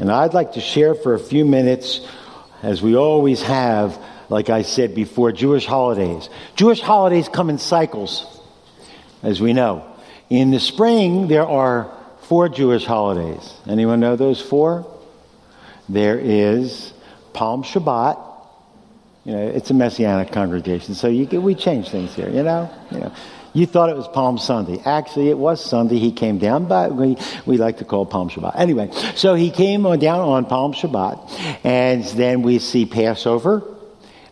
And I'd like to share for a few minutes, as we always have, like I said before, Jewish holidays. Jewish holidays come in cycles, as we know. In the spring, there are four Jewish holidays. Anyone know those four? There is Palm Shabbat. You know, it's a messianic congregation, so you, we change things here. You know, you know. You thought it was Palm Sunday. Actually, it was Sunday. He came down, but we, we like to call Palm Shabbat. Anyway, so he came down on Palm Shabbat, and then we see Passover.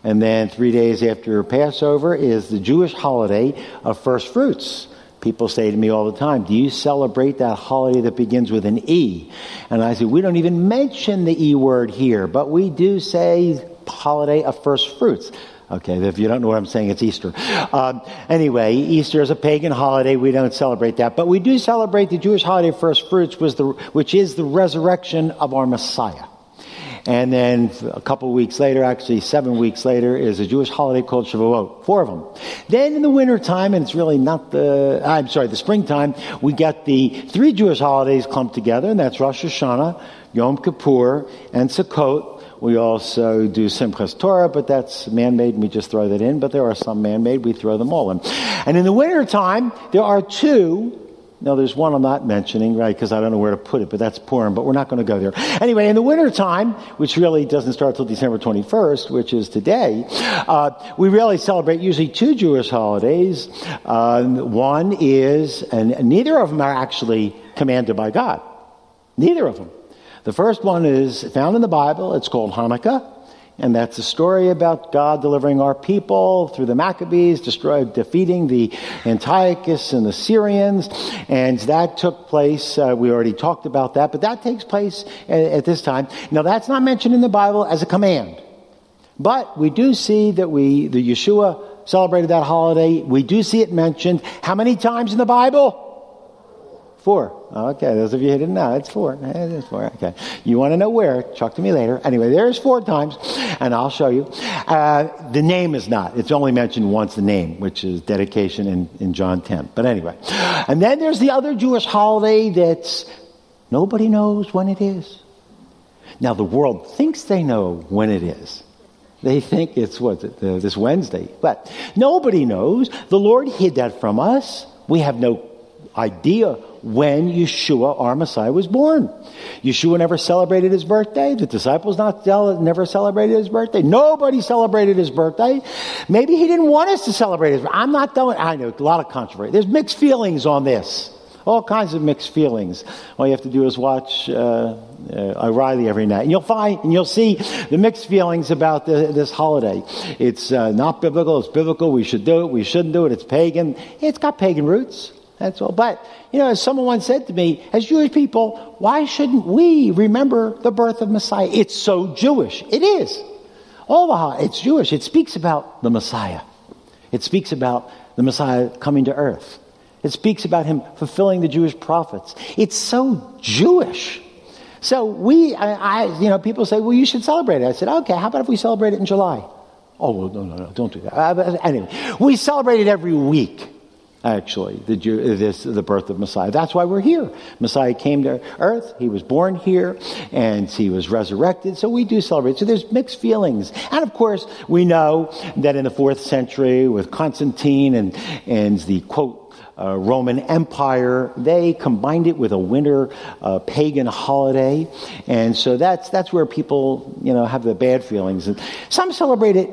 And then three days after Passover is the Jewish holiday of first fruits. People say to me all the time, Do you celebrate that holiday that begins with an E? And I say, We don't even mention the E word here, but we do say holiday of first fruits. Okay, if you don't know what I'm saying, it's Easter. Um, anyway, Easter is a pagan holiday. We don't celebrate that, but we do celebrate the Jewish holiday of first fruits, which is the resurrection of our Messiah. And then a couple weeks later, actually seven weeks later, is a Jewish holiday called Shavuot. Four of them. Then in the wintertime, and it's really not the, I'm sorry, the springtime, we get the three Jewish holidays clumped together, and that's Rosh Hashanah, Yom Kippur, and Sukkot. We also do Simchas Torah, but that's man-made, and we just throw that in. But there are some man-made, we throw them all in. And in the wintertime, there are two no, there's one I'm not mentioning, right, because I don't know where to put it, but that's Purim, but we're not going to go there. Anyway, in the wintertime, which really doesn't start till December 21st, which is today, uh, we really celebrate usually two Jewish holidays. Uh, one is, and neither of them are actually commanded by God. Neither of them. The first one is found in the Bible. It's called Hanukkah. And that's a story about God delivering our people through the Maccabees, destroy, defeating the Antiochus and the Syrians. And that took place, uh, we already talked about that, but that takes place at, at this time. Now, that's not mentioned in the Bible as a command. But we do see that we, the Yeshua celebrated that holiday. We do see it mentioned. How many times in the Bible? Four. Okay, those of you who didn't know, it's four. It's four. Okay. You want to know where? Talk to me later. Anyway, there's four times, and I'll show you. Uh, the name is not. It's only mentioned once, the name, which is dedication in, in John 10. But anyway. And then there's the other Jewish holiday that's nobody knows when it is. Now, the world thinks they know when it is. They think it's what, this Wednesday. But nobody knows. The Lord hid that from us. We have no idea when Yeshua, our Messiah, was born. Yeshua never celebrated his birthday. The disciples not never celebrated his birthday. Nobody celebrated his birthday. Maybe he didn't want us to celebrate his. birthday. I'm not doing. I know a lot of controversy. There's mixed feelings on this. All kinds of mixed feelings. All you have to do is watch uh, uh, O'Reilly every night, and you'll find and you'll see the mixed feelings about the, this holiday. It's uh, not biblical. It's biblical. We should do it. We shouldn't do it. It's pagan. It's got pagan roots. That's all. But, you know, as someone once said to me, as Jewish people, why shouldn't we remember the birth of Messiah? It's so Jewish. It is. All it's Jewish. It speaks about the Messiah. It speaks about the Messiah coming to earth. It speaks about him fulfilling the Jewish prophets. It's so Jewish. So we, I, I, you know, people say, well, you should celebrate it. I said, okay, how about if we celebrate it in July? Oh, well, no, no, no, don't do that. Uh, anyway, we celebrate it every week actually, the, this, the birth of Messiah. That's why we're here. Messiah came to earth, he was born here, and he was resurrected, so we do celebrate. So there's mixed feelings. And of course, we know that in the fourth century with Constantine and, and the quote, uh, Roman Empire, they combined it with a winter uh, pagan holiday, and so that's that's where people you know have the bad feelings. And some celebrate it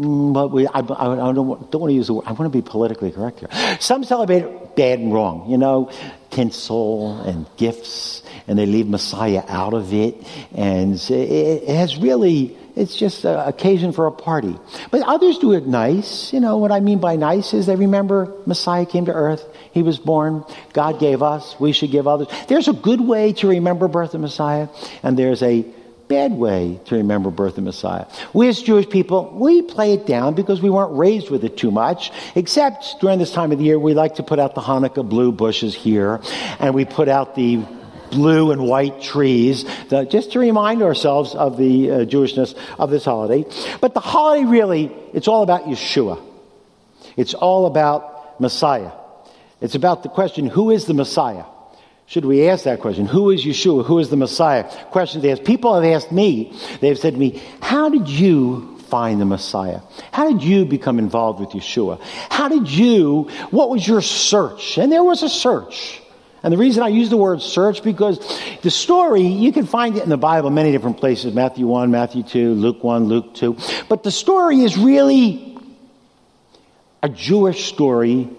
Mm, but we, I, I, don't, don't, want to use the word, I want to be politically correct here. Some celebrate bad and wrong, you know, tinsel and gifts, and they leave Messiah out of it, and it, it has really, it's just an occasion for a party. But others do it nice. You know, what I mean by nice is they remember Messiah came to earth, he was born, God gave us, we should give others. There's a good way to remember birth of Messiah, and there's a bad way to remember birth of Messiah. We as Jewish people, we play it down because we weren't raised with it too much, except during this time of the year, we like to put out the Hanukkah blue bushes here, and we put out the blue and white trees, just to remind ourselves of the uh, Jewishness of this holiday. But the holiday really, it's all about Yeshua. It's all about Messiah. It's about the question, who is the Messiah? Should we ask that question? Who is Yeshua? Who is the Messiah? Questions they ask. People have asked me, they've said to me, How did you find the Messiah? How did you become involved with Yeshua? How did you, what was your search? And there was a search. And the reason I use the word search because the story, you can find it in the Bible many different places Matthew 1, Matthew 2, Luke 1, Luke 2. But the story is really a Jewish story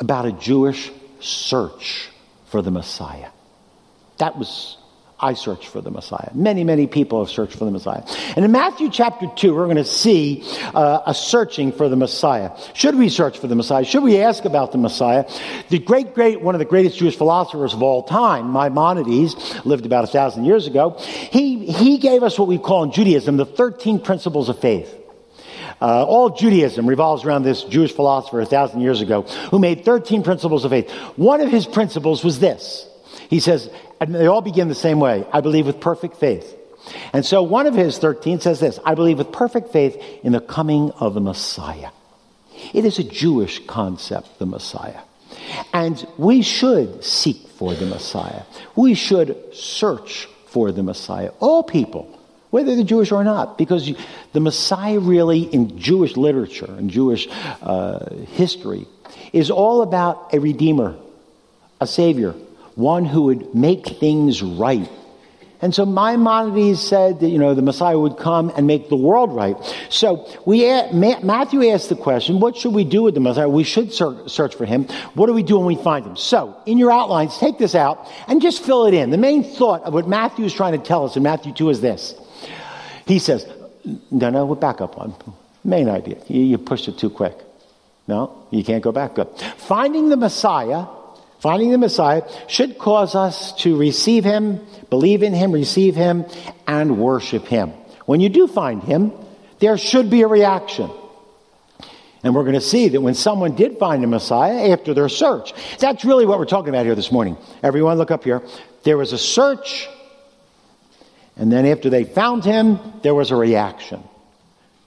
about a Jewish search for the Messiah. That was, I searched for the Messiah. Many, many people have searched for the Messiah. And in Matthew chapter 2, we're going to see uh, a searching for the Messiah. Should we search for the Messiah? Should we ask about the Messiah? The great, great, one of the greatest Jewish philosophers of all time, Maimonides, lived about a thousand years ago. He, he gave us what we call in Judaism the 13 principles of faith. Uh, all Judaism revolves around this Jewish philosopher a thousand years ago who made 13 principles of faith. One of his principles was this. He says, and they all begin the same way I believe with perfect faith. And so one of his 13 says this I believe with perfect faith in the coming of the Messiah. It is a Jewish concept, the Messiah. And we should seek for the Messiah. We should search for the Messiah. All people whether they're Jewish or not, because the Messiah really in Jewish literature and Jewish uh, history is all about a redeemer, a savior, one who would make things right. And so Maimonides said that, you know, the Messiah would come and make the world right. So we, Matthew asked the question, what should we do with the Messiah? We should search for him. What do we do when we find him? So in your outlines, take this out and just fill it in. The main thought of what Matthew is trying to tell us in Matthew 2 is this. He says, no, no, we'll back up one. Main idea. You, you pushed it too quick. No, you can't go back. Good. Finding the Messiah, finding the Messiah should cause us to receive him, believe in him, receive him, and worship him. When you do find him, there should be a reaction. And we're going to see that when someone did find the Messiah after their search, that's really what we're talking about here this morning. Everyone, look up here. There was a search and then after they found him, there was a reaction.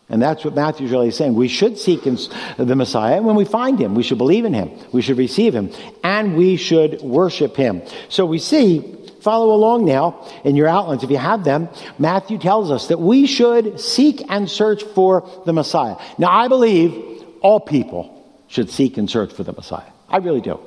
And that's what Matthew's really saying. We should seek the Messiah. When we find him, we should believe in him. We should receive him. And we should worship him. So we see, follow along now in your outlines if you have them. Matthew tells us that we should seek and search for the Messiah. Now, I believe all people should seek and search for the Messiah. I really do.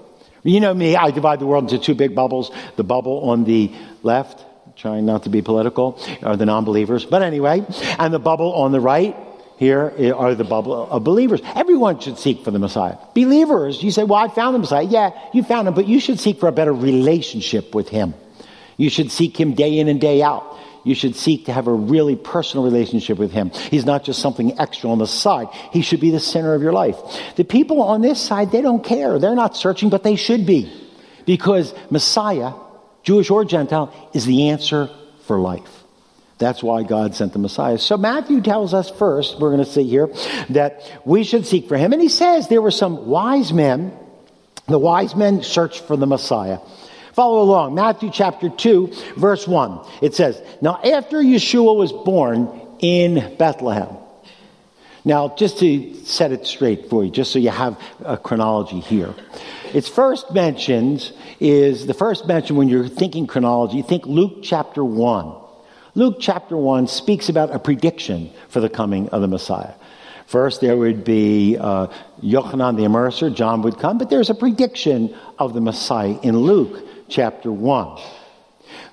You know me, I divide the world into two big bubbles. The bubble on the left trying not to be political, are the non believers. But anyway, and the bubble on the right here are the bubble of believers. Everyone should seek for the Messiah. Believers, you say, Well, I found the Messiah. Yeah, you found him, but you should seek for a better relationship with him. You should seek him day in and day out. You should seek to have a really personal relationship with him. He's not just something extra on the side. He should be the center of your life. The people on this side, they don't care. They're not searching, but they should be. Because Messiah Jewish or Gentile, is the answer for life. That's why God sent the Messiah. So Matthew tells us first, we're going to see here, that we should seek for him. And he says there were some wise men. The wise men searched for the Messiah. Follow along. Matthew chapter 2, verse 1. It says, Now after Yeshua was born in Bethlehem. Now, just to set it straight for you, just so you have a chronology here. It's first mentioned is the first mention when you're thinking chronology, think Luke chapter 1. Luke chapter 1 speaks about a prediction for the coming of the Messiah. First, there would be uh, Yochanan the Immerser, John would come, but there's a prediction of the Messiah in Luke chapter 1.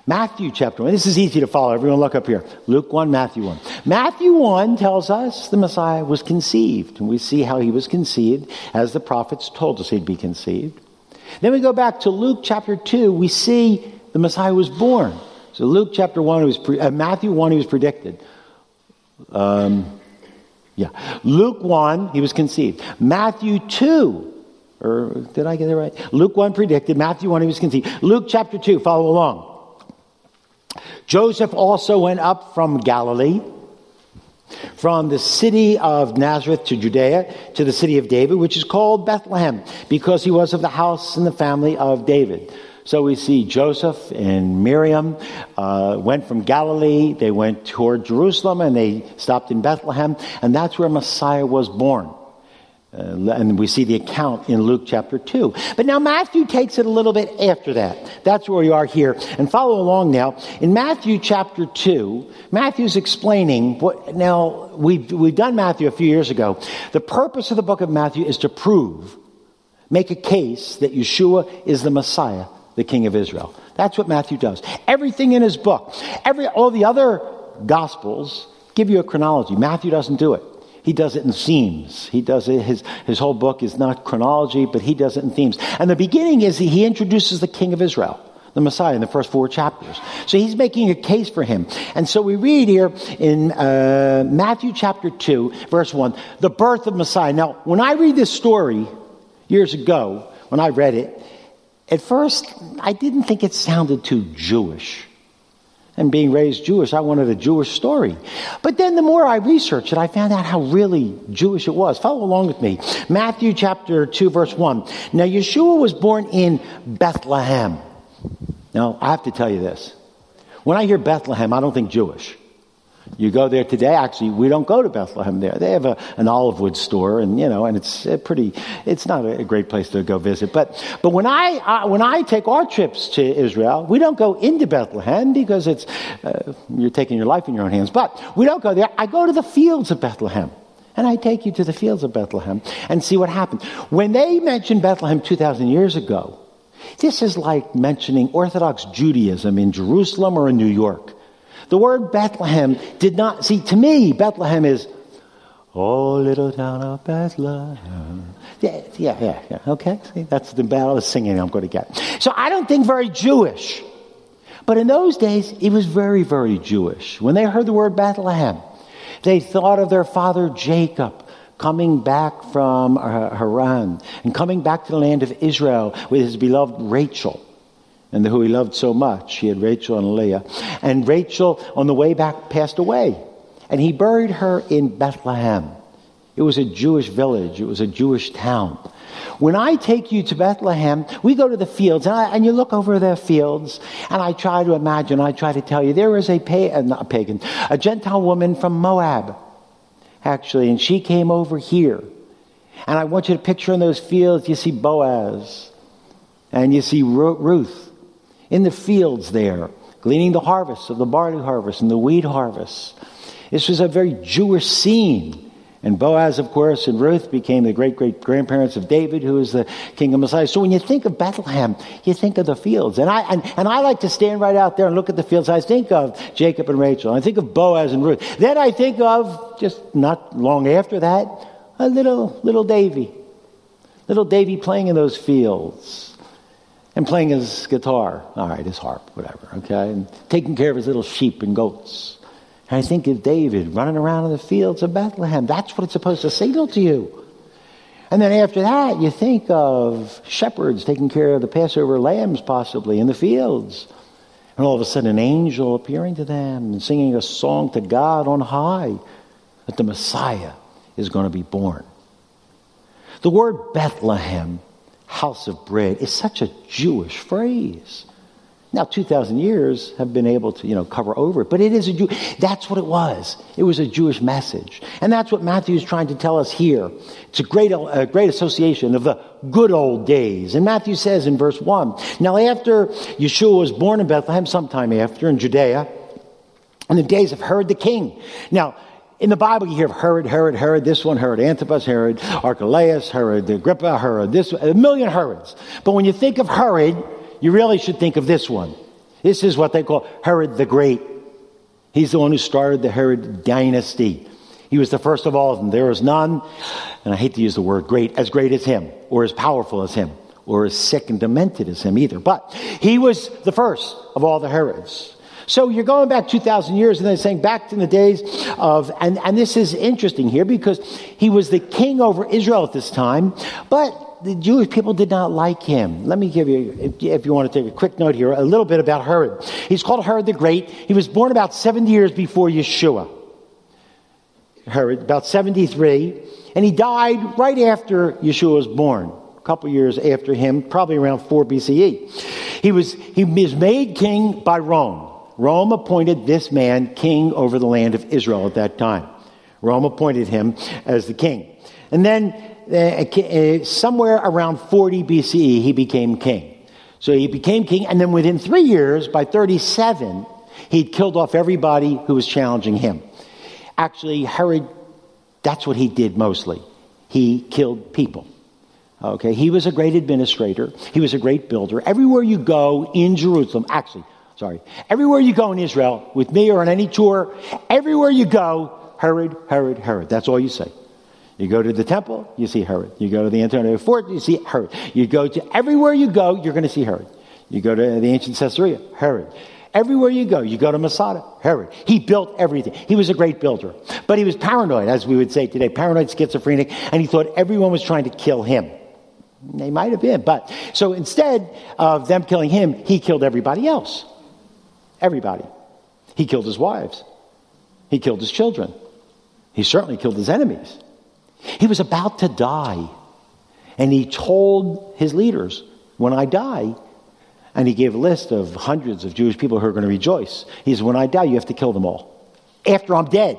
Matthew chapter 1. This is easy to follow. Everyone look up here. Luke 1, Matthew 1. Matthew 1 tells us the Messiah was conceived. And we see how he was conceived as the prophets told us he'd be conceived. Then we go back to Luke chapter 2. We see the Messiah was born. So Luke chapter 1, was pre- uh, Matthew 1, he was predicted. Um, yeah. Luke 1, he was conceived. Matthew 2, or did I get it right? Luke 1 predicted. Matthew 1, he was conceived. Luke chapter 2, follow along. Joseph also went up from Galilee, from the city of Nazareth to Judea, to the city of David, which is called Bethlehem, because he was of the house and the family of David. So we see Joseph and Miriam uh, went from Galilee, they went toward Jerusalem, and they stopped in Bethlehem, and that's where Messiah was born. Uh, and we see the account in Luke chapter 2. But now Matthew takes it a little bit after that. That's where we are here. And follow along now. In Matthew chapter 2, Matthew's explaining what, now we've, we've done Matthew a few years ago. The purpose of the book of Matthew is to prove, make a case that Yeshua is the Messiah, the King of Israel. That's what Matthew does. Everything in his book, every, all the other gospels give you a chronology. Matthew doesn't do it. He does it in themes. He does it, his, his whole book is not chronology, but he does it in themes. And the beginning is he introduces the king of Israel, the Messiah, in the first four chapters. So he's making a case for him. And so we read here in uh, Matthew chapter 2, verse 1, the birth of Messiah. Now, when I read this story years ago, when I read it, at first I didn't think it sounded too Jewish and being raised Jewish, I wanted a Jewish story. But then the more I researched it, I found out how really Jewish it was. Follow along with me. Matthew chapter 2, verse 1. Now, Yeshua was born in Bethlehem. Now, I have to tell you this. When I hear Bethlehem, I don't think Jewish. You go there today. Actually, we don't go to Bethlehem there. They have a, an olive wood store, and you know, and it's pretty. It's not a great place to go visit. But but when I uh, when I take our trips to Israel, we don't go into Bethlehem because it's uh, you're taking your life in your own hands. But we don't go there. I go to the fields of Bethlehem. And I take you to the fields of Bethlehem and see what happened. When they mentioned Bethlehem 2,000 years ago, this is like mentioning Orthodox Judaism in Jerusalem or in New York. The word Bethlehem did not, see, to me, Bethlehem is, oh, little town of Bethlehem. Yeah, yeah, yeah, yeah. Okay? See, that's the battle of singing I'm going to get. So I don't think very Jewish. But in those days, it was very, very Jewish. When they heard the word Bethlehem, they thought of their father Jacob coming back from uh, Haran and coming back to the land of Israel with his beloved Rachel and who he loved so much. He had Rachel and Leah. And Rachel, on the way back, passed away. And he buried her in Bethlehem. It was a Jewish village, it was a Jewish town. When I take you to Bethlehem, we go to the fields, and, I, and you look over the fields, and I try to imagine, I try to tell you, there is a, pa- uh, not a pagan, a Gentile woman from Moab, actually, and she came over here. And I want you to picture in those fields, you see Boaz, and you see Ruth, in the fields there, gleaning the harvest of the barley harvest and the wheat harvest. This was a very Jewish scene. And Boaz, of course, and Ruth became the great great grandparents of David, who is the king of Messiah. So when you think of Bethlehem, you think of the fields. And I, and, and I like to stand right out there and look at the fields. I think of Jacob and Rachel. I think of Boaz and Ruth. Then I think of, just not long after that, a little, little Davy. Little Davy playing in those fields and playing his guitar, all right, his harp, whatever, okay, and taking care of his little sheep and goats. And I think of David running around in the fields of Bethlehem. That's what it's supposed to signal to you. And then after that, you think of shepherds taking care of the Passover lambs, possibly, in the fields. And all of a sudden, an angel appearing to them and singing a song to God on high that the Messiah is going to be born. The word Bethlehem house of bread is such a Jewish phrase. Now, 2,000 years have been able to, you know, cover over it, but it is a Jew. That's what it was. It was a Jewish message. And that's what Matthew is trying to tell us here. It's a great, a great association of the good old days. And Matthew says in verse 1, Now after Yeshua was born in Bethlehem, sometime after, in Judea, in the days of Herod the king. Now, in the Bible, you hear Herod, Herod, Herod, this one, Herod Antipas, Herod Archelaus, Herod Agrippa, Herod, this, a million Herods. But when you think of Herod, you really should think of this one. This is what they call Herod the Great. He's the one who started the Herod dynasty. He was the first of all of them. There was none, and I hate to use the word great, as great as him, or as powerful as him, or as sick and demented as him either. But he was the first of all the Herods. So you're going back 2,000 years and they're saying back in the days of, and, and this is interesting here because he was the king over Israel at this time, but the Jewish people did not like him. Let me give you, if, you want to take a quick note here, a little bit about Herod. He's called Herod the Great. He was born about 70 years before Yeshua. Herod, about 73, and he died right after Yeshua was born a couple years after him, probably around 4 BCE. He was, he was made king by Rome. Rome appointed this man king over the land of Israel at that time. Rome appointed him as the king. And then uh, somewhere around 40 BCE, he became king. So he became king, and then within three years, by 37, he'd killed off everybody who was challenging him. Actually, Herod, that's what he did mostly. He killed people. Okay, he was a great administrator. He was a great builder. Everywhere you go in Jerusalem, actually, sorry, everywhere you go in Israel with me or on any tour, everywhere you go, Herod, Herod, Herod. That's all you say. You go to the temple, you see Herod. You go to the Antonia fort, you see Herod. You go to everywhere you go, you're going to see Herod. You go to the ancient Caesarea, Herod. Everywhere you go, you go to Masada, Herod. He built everything. He was a great builder. But he was paranoid, as we would say today, paranoid schizophrenic, and he thought everyone was trying to kill him. They might have been, but so instead of them killing him, he killed everybody else. Everybody. He killed his wives. He killed his children. He certainly killed his enemies. He was about to die. And he told his leaders, When I die, and he gave a list of hundreds of Jewish people who are going to rejoice. He said, When I die, you have to kill them all. After I'm dead.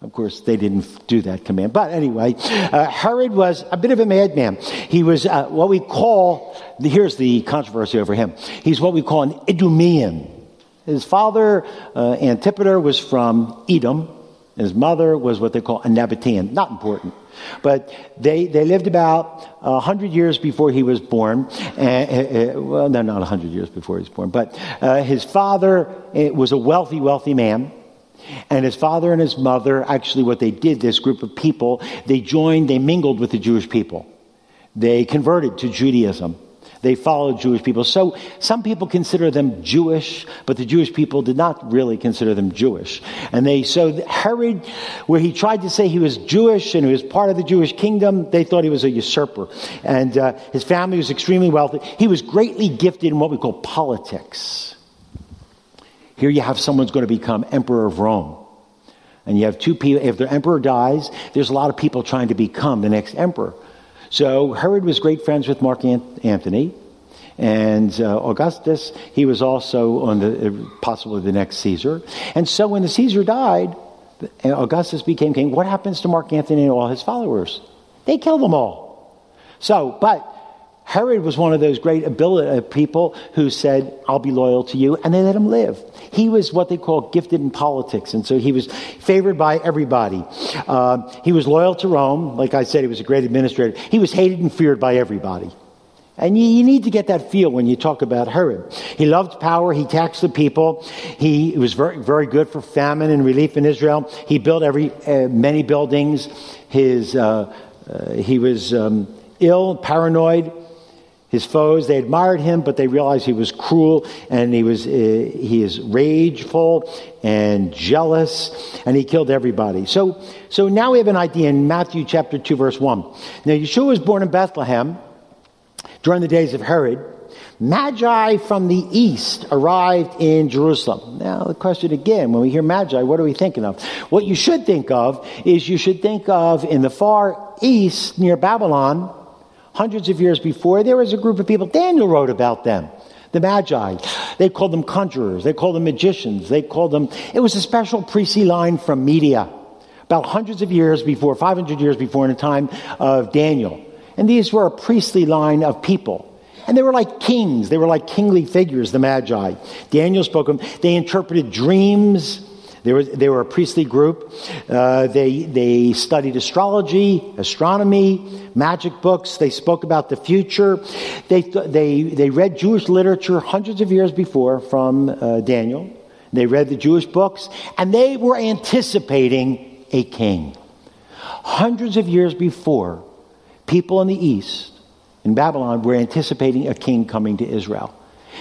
Of course, they didn't do that command. But anyway, uh, Herod was a bit of a madman. He was uh, what we call, here's the controversy over him. He's what we call an Idumean. His father, uh, Antipater, was from Edom. His mother was what they call a Nabatean. Not important. But they, they lived about 100 years before he was born. Uh, well, no, not 100 years before he was born. But uh, his father uh, was a wealthy, wealthy man. And his father and his mother, actually, what they did, this group of people, they joined, they mingled with the Jewish people. They converted to Judaism. They followed Jewish people. So some people consider them Jewish, but the Jewish people did not really consider them Jewish. And they, so Herod, where he tried to say he was Jewish and he was part of the Jewish kingdom, they thought he was a usurper. And uh, his family was extremely wealthy. He was greatly gifted in what we call politics. Here you have someone's going to become emperor of Rome. And you have two people, if the emperor dies, there's a lot of people trying to become the next emperor. So Herod was great friends with Mark Antony. And uh, Augustus, he was also on the uh, possibly the next Caesar. And so when the Caesar died, Augustus became king. What happens to Mark Antony and all his followers? They kill them all. So, but Herod was one of those great ability, uh, people who said, I'll be loyal to you, and they let him live. He was what they call gifted in politics, and so he was favored by everybody. Uh, he was loyal to Rome. Like I said, he was a great administrator. He was hated and feared by everybody. And you, you, need to get that feel when you talk about Herod. He loved power. He taxed the people. He was very, very good for famine and relief in Israel. He built every, uh, many buildings. His, uh, uh he was um, ill, paranoid. His foes, they admired him, but they realized he was cruel and he was uh, he is rageful and jealous, and he killed everybody. So, so now we have an idea in Matthew chapter 2, verse 1. Now, Yeshua was born in Bethlehem during the days of Herod. Magi from the east arrived in Jerusalem. Now, the question again, when we hear Magi, what are we thinking of? What you should think of is you should think of in the far east near Babylon, hundreds of years before, there was a group of people, Daniel wrote about them, the Magi. They called them conjurers, they called them magicians, they called them, it was a special priestly line from Media, about hundreds of years before, 500 years before, in the time of Daniel. And these were a priestly line of people. And they were like kings. They were like kingly figures, the Magi. Daniel spoke of them. They interpreted dreams. They were, they were a priestly group. Uh, they, they studied astrology, astronomy, magic books. They spoke about the future. They, they, they read Jewish literature hundreds of years before from uh, Daniel. They read the Jewish books, and they were anticipating a king. Hundreds of years before, people in the east, in Babylon, were anticipating a king coming to Israel.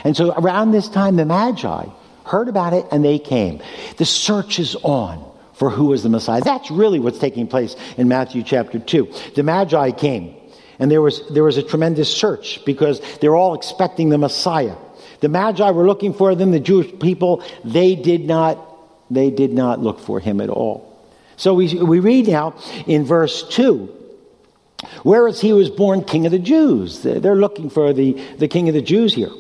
And so around this time, the Magi, heard about it, and they came. The search is on for who is the Messiah. That's really what's taking place in Matthew chapter 2. The Magi came, and there was, there was a tremendous search because they're all expecting the Messiah. The Magi were looking for them, the Jewish people, they did not, they did not look for him at all. So we, we read now in verse 2 Whereas he was born king of the Jews. They're looking for the, the king of the Jews here.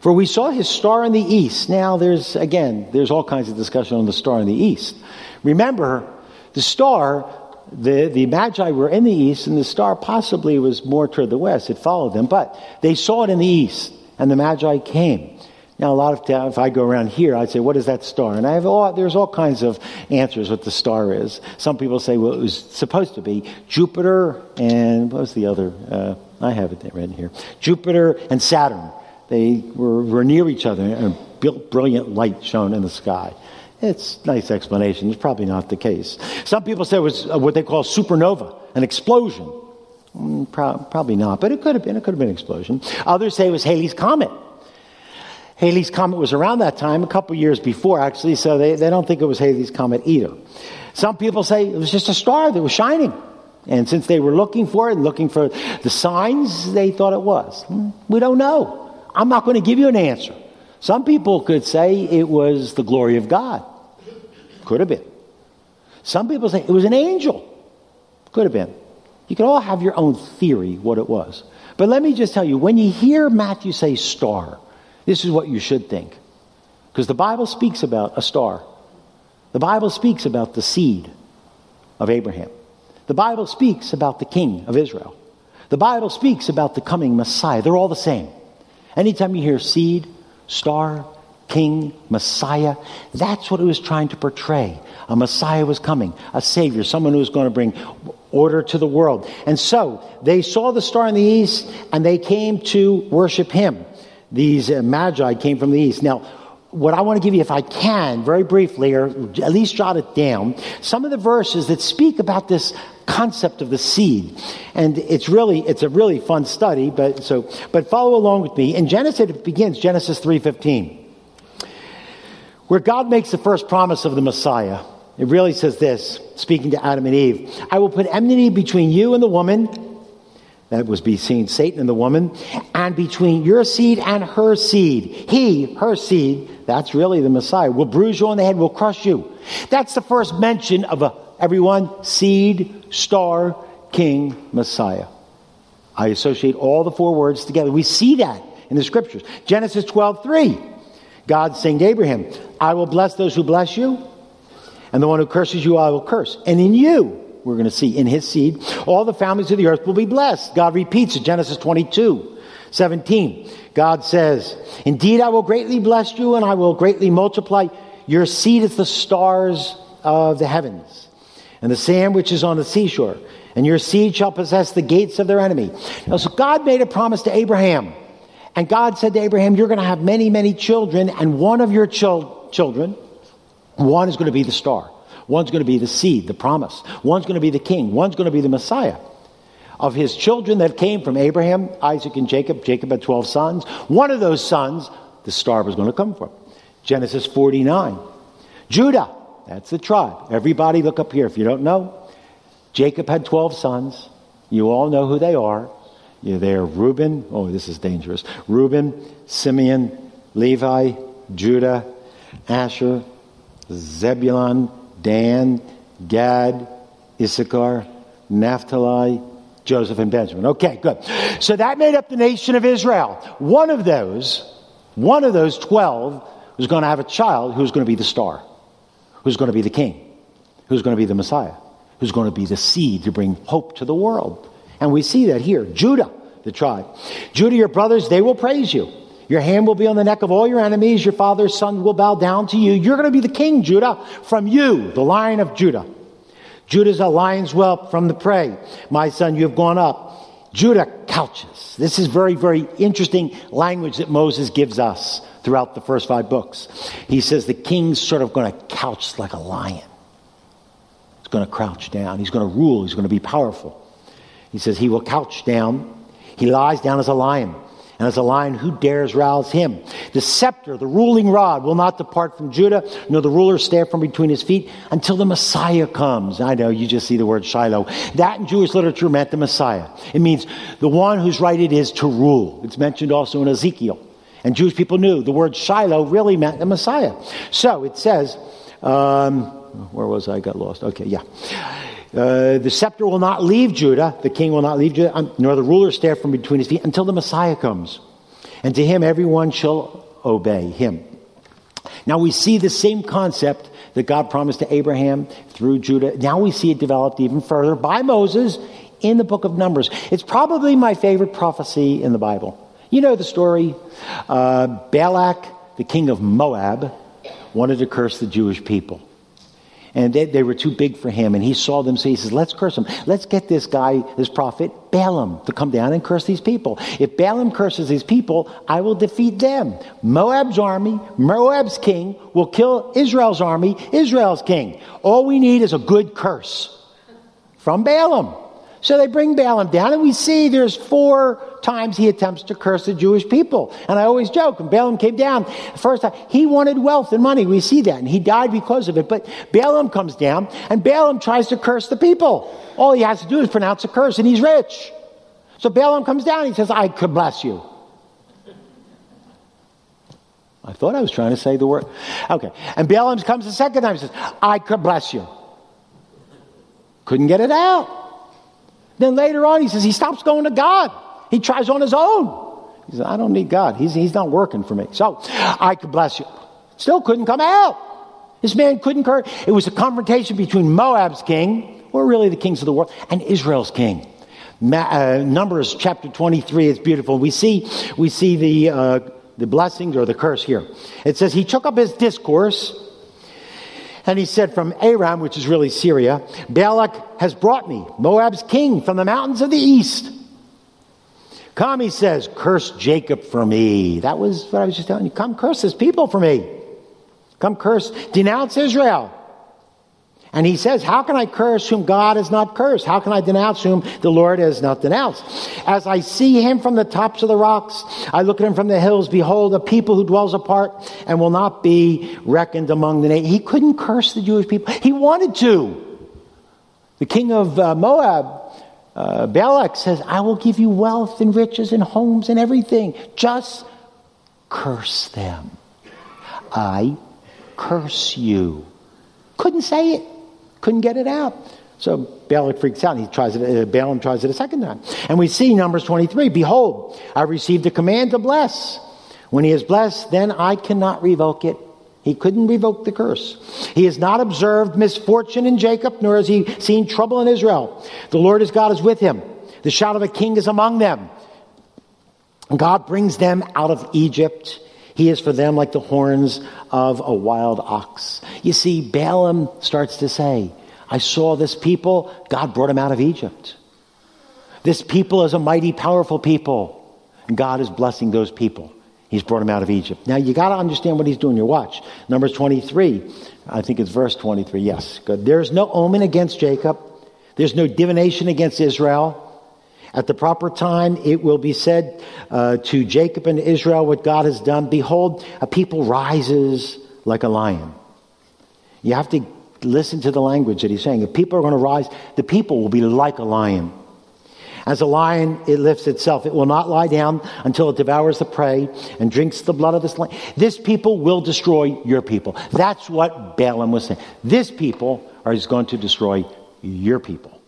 For we saw his star in the east. Now, there's, again, there's all kinds of discussion on the star in the east. Remember, the star, the, the Magi were in the east, and the star possibly was more toward the west. It followed them, but they saw it in the east, and the Magi came. Now, a lot of times, if I go around here, I'd say, "What is that star?" And I have all, there's all kinds of answers what the star is. Some people say, "Well, it was supposed to be Jupiter and what was the other?" Uh, I have it written here: Jupiter and Saturn. They were, were near each other, and brilliant light shone in the sky. It's a nice explanation. It's probably not the case. Some people say it was uh, what they call supernova, an explosion. Mm, pro- probably not, but it could have been. It could have been an explosion. Others say it was Halley's Comet. Halley's Comet was around that time, a couple years before, actually, so they, they don't think it was Halley's Comet either. Some people say it was just a star that was shining. And since they were looking for it and looking for the signs, they thought it was. We don't know. I'm not going to give you an answer. Some people could say it was the glory of God. Could have been. Some people say it was an angel. Could have been. You could all have your own theory what it was. But let me just tell you when you hear Matthew say star, this is what you should think. Because the Bible speaks about a star, the Bible speaks about the seed of Abraham, the Bible speaks about the king of Israel, the Bible speaks about the coming Messiah. They're all the same. Anytime you hear seed, star, king, Messiah. That's what it was trying to portray. A Messiah was coming, a Savior, someone who was going to bring order to the world. And so they saw the star in the east and they came to worship him. These uh, magi came from the east. Now, what I want to give you, if I can, very briefly, or at least jot it down, some of the verses that speak about this concept of the seed. And it's really, it's a really fun study, but so, but follow along with me. In Genesis, it begins, Genesis 3.15 where God makes the first promise of the Messiah. It really says this, speaking to Adam and Eve I will put enmity between you and the woman, that was between Satan and the woman, and between your seed and her seed. He, her seed, that's really the Messiah, will bruise you on the head, will crush you. That's the first mention of a, everyone, seed, star, king, Messiah. I associate all the four words together. We see that in the scriptures. Genesis 12, 3. God saying to Abraham, I will bless those who bless you, and the one who curses you, I will curse. And in you, we're going to see, in his seed, all the families of the earth will be blessed. God repeats it, Genesis 22, 17. God says, Indeed, I will greatly bless you, and I will greatly multiply. Your seed as the stars of the heavens, and the sand which is on the seashore. And your seed shall possess the gates of their enemy. Now, so God made a promise to Abraham. And God said to Abraham, You're going to have many, many children, and one of your chil- children, one is going to be the star. One's going to be the seed, the promise. One's going to be the king. One's going to be the Messiah. Of his children that came from Abraham, Isaac, and Jacob, Jacob had 12 sons. One of those sons, the star was going to come from. Genesis 49. Judah, that's the tribe. Everybody look up here if you don't know. Jacob had 12 sons. You all know who they are. You're there. Reuben, oh, this is dangerous. Reuben, Simeon, Levi, Judah, Asher, Zebulun, Dan, Gad, Issachar, Naphtali, Joseph, and Benjamin. Okay, good. So that made up the nation of Israel. One of those, one of those 12 was going to have a child who's going to be the star, who's going to be the king, who's going to be the Messiah, who's going to be the seed to bring hope to the world. And we see that here. Judah, the tribe. Judah, your brothers, they will praise you. Your hand will be on the neck of all your enemies. Your father's son will bow down to you. You're going to be the king, Judah, from you, the lion of Judah. Judah's a lion's whelp from the prey. My son, you have gone up. Judah couches. This is very, very interesting language that Moses gives us throughout the first five books. He says the king's sort of going to couch like a lion. He's going to crouch down. He's going to rule. He's going to be powerful. He says he will couch down. He lies down as a lion. And as a lion, who dares rouse him? The scepter, the ruling rod, will not depart from Judah, nor the ruler stare from between his feet until the Messiah comes. I know you just see the word Shiloh. That in Jewish literature meant the Messiah. It means the one whose right it is to rule. It's mentioned also in Ezekiel. And Jewish people knew the word Shiloh really meant the Messiah. So it says, um, where was I? I got lost. Okay, yeah. Uh, the scepter will not leave Judah, the king will not leave Judah, um, nor the ruler stare from between his feet until the Messiah comes. And to him everyone shall obey him. Now we see the same concept that God promised to Abraham through Judah. Now we see it developed even further by Moses in the book of Numbers. It's probably my favorite prophecy in the Bible. You know the story. Uh, Balak, the king of Moab, wanted to curse the Jewish people. And they, they, were too big for him. And he saw them, so he says, Let's curse them. Let's get this guy, this prophet, Balaam, to come down and curse these people. If Balaam curses these people, I will defeat them. Moab's army, Moab's king, will kill Israel's army, Israel's king. All we need is a good curse from Balaam. So they bring Balaam down, and we see there's four times he attempts to curse the Jewish people. And I always joke, when Balaam came down, first time, he wanted wealth and money. We see that, and he died because of it. But Balaam comes down, and Balaam tries to curse the people. All he has to do is pronounce a curse, and he's rich. So Balaam comes down, he says, I could bless you. I thought I was trying to say the word. Okay. And Balaam comes the second time, he says, I could bless you. Couldn't get it out. Then later on, he says he stops going to God. He tries on his own. He says, I don't need God. He's, he's not working for me. So I could bless you. Still couldn't come out. This man couldn't curse. It was a confrontation between Moab's king, or really the kings of the world, and Israel's king. Ma- uh, Numbers chapter 23 is beautiful. We see, we see the, uh, the blessings or the curse here. It says, He took up his discourse and he said, From Aram, which is really Syria, Balak has brought me, Moab's king, from the mountains of the east. Come, he says, curse Jacob for me. That was what I was just telling you. Come curse his people for me. Come curse, denounce Israel. And he says, How can I curse whom God has not cursed? How can I denounce whom the Lord has not denounced? As I see him from the tops of the rocks, I look at him from the hills. Behold, a people who dwells apart and will not be reckoned among the nations. He couldn't curse the Jewish people. He wanted to. The king of uh, Moab, uh, Balak, says, I will give you wealth and riches and homes and everything. Just curse them. I curse you. Couldn't say it. Couldn't get it out. So Balak freaks out. He tries it. Uh, Balaam tries it a second time, and we see Numbers twenty-three. Behold, I received a command to bless. When he is blessed, then I cannot revoke it. He couldn't revoke the curse. He has not observed misfortune in Jacob, nor has he seen trouble in Israel. The Lord his God is with him. The shout of a king is among them. God brings them out of Egypt. He is for them like the horns of a wild ox. You see, Balaam starts to say, I saw this people, God brought them out of Egypt. This people is a mighty, powerful people. God is blessing those people. He's brought them out of Egypt. Now you got to understand what he's doing. Your watch. Numbers 23. I think it's verse 23. Yes, good. There's no omen against Jacob. There's no divination against Israel. At the proper time, it will be said uh, to Jacob and Israel what God has done. Behold, a people rises like a lion. You have to listen to the language that he's saying. If people are going to rise, the people will be like a lion. As a lion, it lifts itself. It will not lie down until it devours the prey and drinks the blood of this lion. This people will destroy your people. That's what Balaam was saying. This people is going to destroy your people.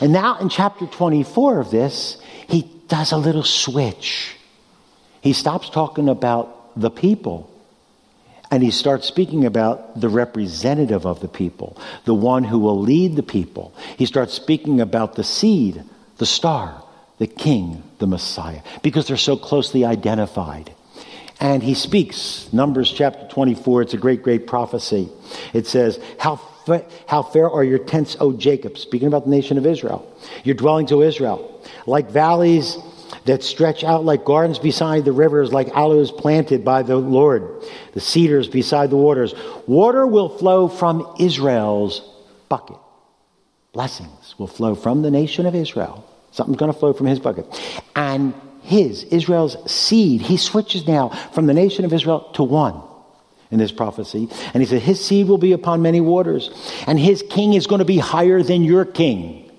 And now in chapter 24 of this, he does a little switch. He stops talking about the people and he starts speaking about the representative of the people, the one who will lead the people. He starts speaking about the seed, the star, the king, the Messiah, because they're so closely identified. And he speaks, Numbers chapter 24, it's a great, great prophecy. It says, How how fair are your tents, O Jacob? Speaking about the nation of Israel. Your dwellings, O Israel. Like valleys that stretch out like gardens beside the rivers, like aloes planted by the Lord, the cedars beside the waters. Water will flow from Israel's bucket. Blessings will flow from the nation of Israel. Something's going to flow from his bucket. And his, Israel's seed, he switches now from the nation of Israel to one in this prophecy. And he said, His seed will be upon many waters, and his king is going to be higher than your king.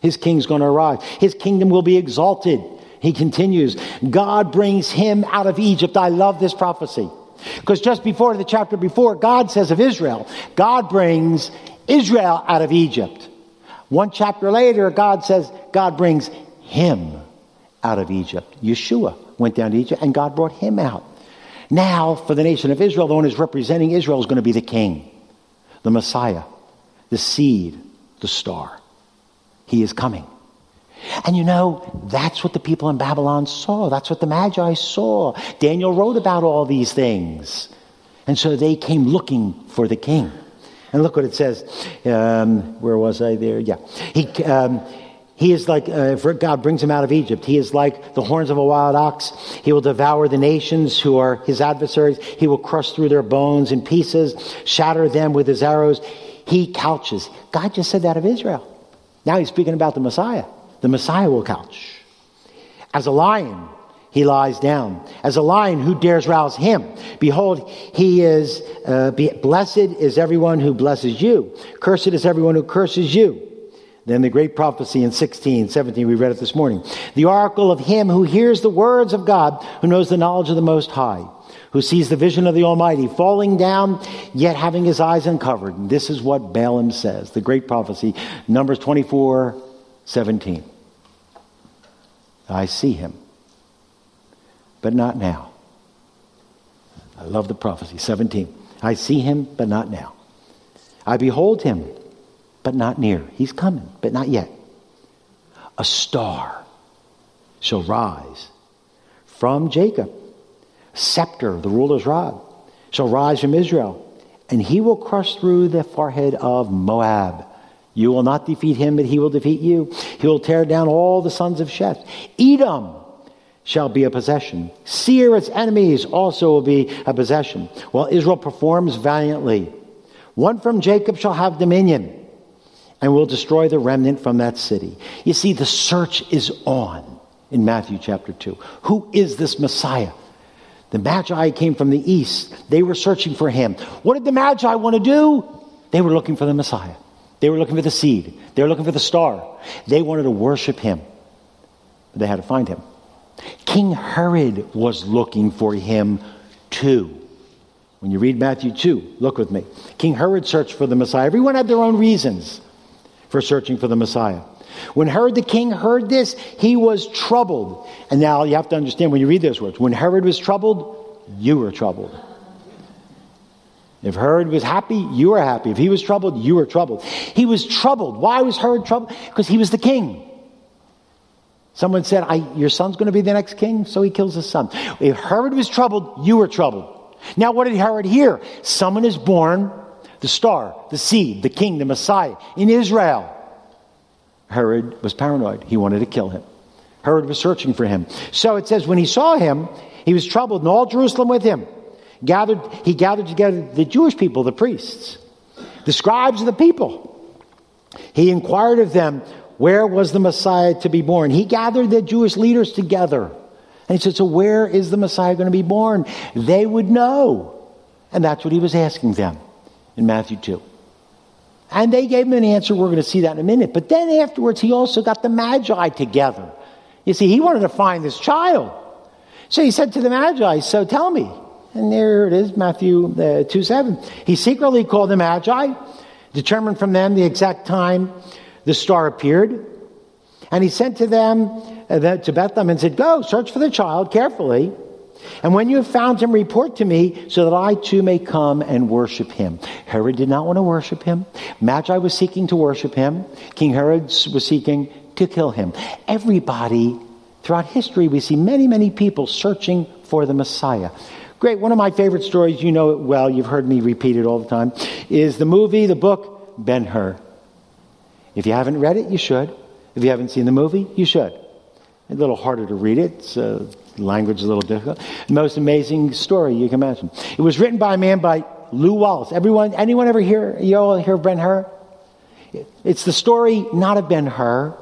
His king's going to arise. His kingdom will be exalted. He continues, God brings him out of Egypt. I love this prophecy. Because just before the chapter before, God says of Israel, God brings Israel out of Egypt. One chapter later, God says, God brings him out of Egypt. Yeshua went down to Egypt and God brought him out. Now, for the nation of Israel, the one who's representing Israel is going to be the king, the Messiah, the seed, the star. He is coming. And you know, that's what the people in Babylon saw. That's what the Magi saw. Daniel wrote about all these things. And so they came looking for the king. And look what it says. Um, where was I there? Yeah. He, um, he is like, uh, God brings him out of Egypt, he is like the horns of a wild ox. He will devour the nations who are his adversaries. He will crush through their bones in pieces, shatter them with his arrows. He couches. God just said that of Israel. Now he's speaking about the Messiah. The Messiah will couch. As a lion, he lies down. As a lion, who dares rouse him? Behold, he is, uh, be, blessed is everyone who blesses you. Cursed is everyone who curses you. Then the great prophecy in 16, 17, we read it this morning. The oracle of him who hears the words of God, who knows the knowledge of the Most High, who sees the vision of the Almighty, falling down, yet having his eyes uncovered. This is what Balaam says, the great prophecy, Numbers 24, 17. I see him, but not now. I love the prophecy, 17. I see him, but not now. I behold him but not near. He's coming, but not yet. A star shall rise from Jacob. Scepter, the ruler's rod, shall rise from Israel, and he will crush through the forehead of Moab. You will not defeat him, but he will defeat you. He will tear down all the sons of Sheth. Edom shall be a possession. Seir, its enemies, also will be a possession. While Israel performs valiantly, one from Jacob shall have dominion and will destroy the remnant from that city. You see, the search is on in Matthew chapter 2. Who is this Messiah? The Magi came from the east. They were searching for him. What did the Magi want to do? They were looking for the Messiah. They were looking for the seed. They were looking for the star. They wanted to worship him. But they had to find him. King Herod was looking for him too. When you read Matthew 2, look with me. King Herod searched for the Messiah. Everyone had their own reasons for searching for the Messiah. When Herod the king heard this, he was troubled. And now you have to understand when you read those words when Herod was troubled, you were troubled. If Herod was happy, you were happy. If he was troubled, you were troubled. He was troubled. Why was Herod troubled? Because he was the king. Someone said, Your son's going to be the next king, so he kills his son. If Herod was troubled, you were troubled. Now, what did Herod hear? Someone is born the star, the seed, the king, the Messiah in Israel. Herod was paranoid. He wanted to kill him. Herod was searching for him. So it says, when he saw him, he was troubled, and all Jerusalem with him. Gathered, he gathered together the Jewish people, the priests, the scribes of the people. He inquired of them, where was the Messiah to be born? He gathered the Jewish leaders together. And he said, So where is the Messiah going to be born? They would know. And that's what he was asking them in Matthew 2. And they gave him an answer. We're going to see that in a minute. But then afterwards, he also got the Magi together. You see, he wanted to find this child. So he said to the Magi, So tell me. And there it is, Matthew uh, 2 7. He secretly called the Magi, determined from them the exact time the star appeared. And he sent to them, uh, to Bethlehem, and said, Go, search for the child carefully. And when you have found him, report to me so that I too may come and worship him. Herod did not want to worship him. Magi was seeking to worship him. King Herod was seeking to kill him. Everybody throughout history, we see many, many people searching for the Messiah. Great. One of my favorite stories, you know it well, you've heard me repeat it all the time, is the movie, the book, Ben Hur. If you haven't read it, you should. If you haven't seen the movie, you should. A little harder to read it. It's, language is a little difficult. Most amazing story you can imagine. It was written by a man by Lew Wallace. Everyone, anyone ever hear you all hear Ben Hur? It's the story not of Ben Hur.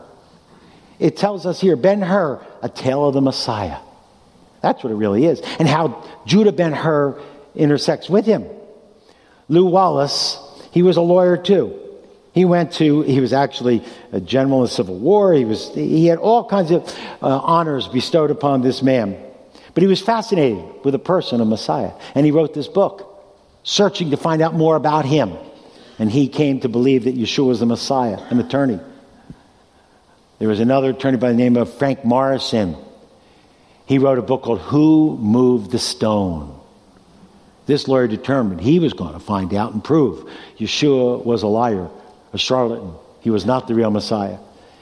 It tells us here Ben Hur, a tale of the Messiah. That's what it really is, and how Judah Ben Hur intersects with him. Lew Wallace, he was a lawyer too. He went to, he was actually a general in the Civil War. He, was, he had all kinds of uh, honors bestowed upon this man. But he was fascinated with a person a Messiah. And he wrote this book, searching to find out more about him. And he came to believe that Yeshua was the Messiah, an attorney. There was another attorney by the name of Frank Morison. He wrote a book called Who Moved the Stone? This lawyer determined he was going to find out and prove Yeshua was a liar, a charlatan. He was not the real Messiah.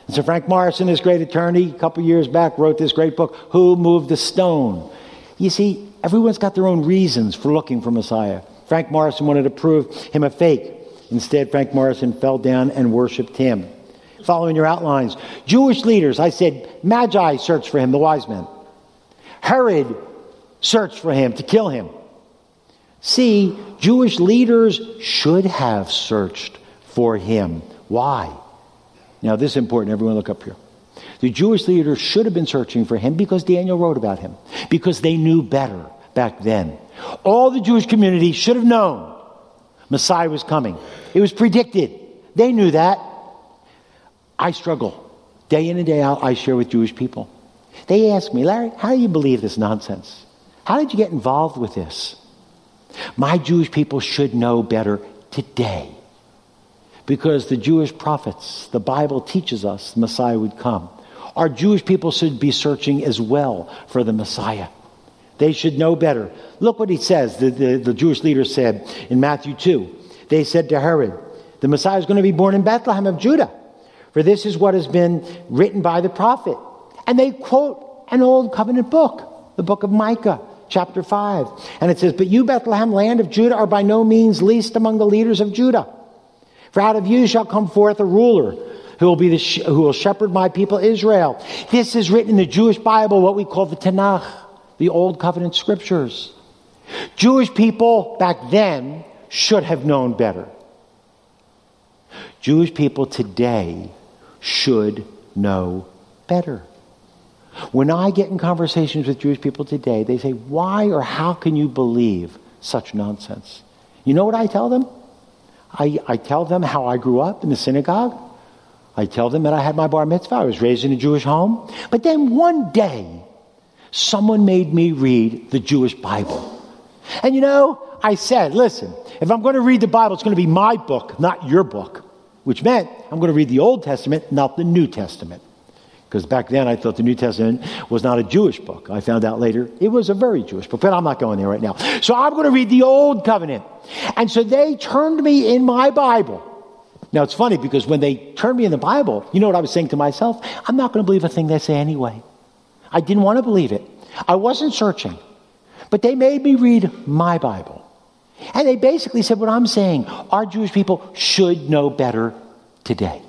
And so Frank Morison, this great attorney, a couple years back, wrote this great book, Who Moved the Stone? You see, everyone's got their own reasons for looking for Messiah. Frank Morison wanted to prove him a fake. Instead, Frank Morison fell down and worshiped him. Following your outlines, Jewish leaders, I said, Magi searched for him, the wise men. Herod searched for him to kill him. See, Jewish leaders should have searched for him. Why? Now, this is important. Everyone, look up here. The Jewish leaders should have been searching for him because Daniel wrote about him, because they knew better back then. All the Jewish community should have known Messiah was coming. It was predicted. They knew that. I struggle. Day in and day out, I share with Jewish people. They ask me, Larry, how do you believe this nonsense? How did you get involved with this? My Jewish people should know better today because the Jewish prophets, the Bible teaches us the Messiah would come. Our Jewish people should be searching as well for the Messiah. They should know better. Look what he says, the, the, the Jewish leaders said in Matthew 2. They said to Herod, The Messiah is going to be born in Bethlehem of Judah, for this is what has been written by the prophet. And they quote an old covenant book, the book of Micah, chapter 5. And it says, But you, Bethlehem, land of Judah, are by no means least among the leaders of Judah. For out of you shall come forth a ruler who will be the sh- who will shepherd my people Israel. This is written in the Jewish Bible, what we call the Tanakh, the Old Covenant Scriptures. Jewish people back then should have known better. Jewish people today should know better. When I get in conversations with Jewish people today, they say, Why or how can you believe such nonsense? You know what I tell them? I, I tell them how I grew up in the synagogue. I tell them that I had my bar mitzvah. I was raised in a Jewish home. But then one day, someone made me read the Jewish Bible. And you know, I said, listen, if I'm going to read the Bible, it's going to be my book, not your book. Which meant I'm going to read the Old Testament, not the New Testament. Because back then I thought the New Testament was not a Jewish book. I found out later it was a very Jewish book, but I'm not going there right now. So I'm going to read the Old Covenant. And so they turned me in my Bible. Now it's funny because when they turned me in the Bible, you know what I was saying to myself? I'm not going to believe a thing they say anyway. I didn't want to believe it. I wasn't searching. But they made me read my Bible. And they basically said what I'm saying. Our Jewish people should know better today.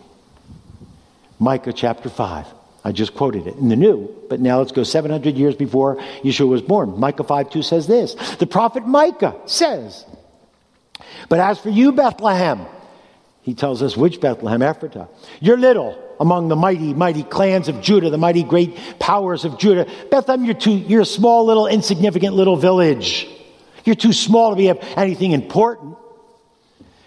Micah chapter 5. I just quoted it in the new, but now let's go 700 years before Yeshua was born. Micah 5 2 says this. The prophet Micah says, But as for you, Bethlehem, he tells us which Bethlehem, Ephratah, you're little among the mighty, mighty clans of Judah, the mighty great powers of Judah. Bethlehem, you're, too, you're a small, little, insignificant little village. You're too small to be anything important.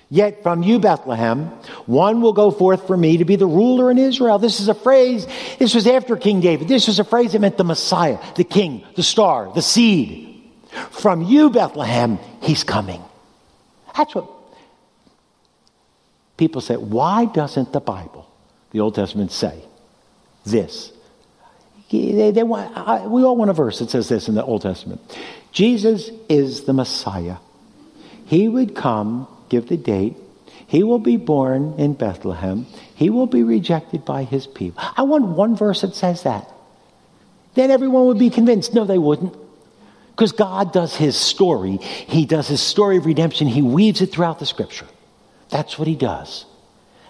Yet from you, Bethlehem, one will go forth for me to be the ruler in Israel. This is a phrase, this was after King David. This was a phrase that meant the Messiah, the king, the star, the seed. From you, Bethlehem, he's coming. That's what people say. Why doesn't the Bible, the Old Testament, say this? They, they want, I, we all want a verse that says this in the Old Testament Jesus is the Messiah. He would come give the date. He will be born in Bethlehem. He will be rejected by his people. I want one verse that says that. Then everyone would be convinced. No, they wouldn't. Because God does his story. He does his story of redemption. He weaves it throughout the scripture. That's what he does.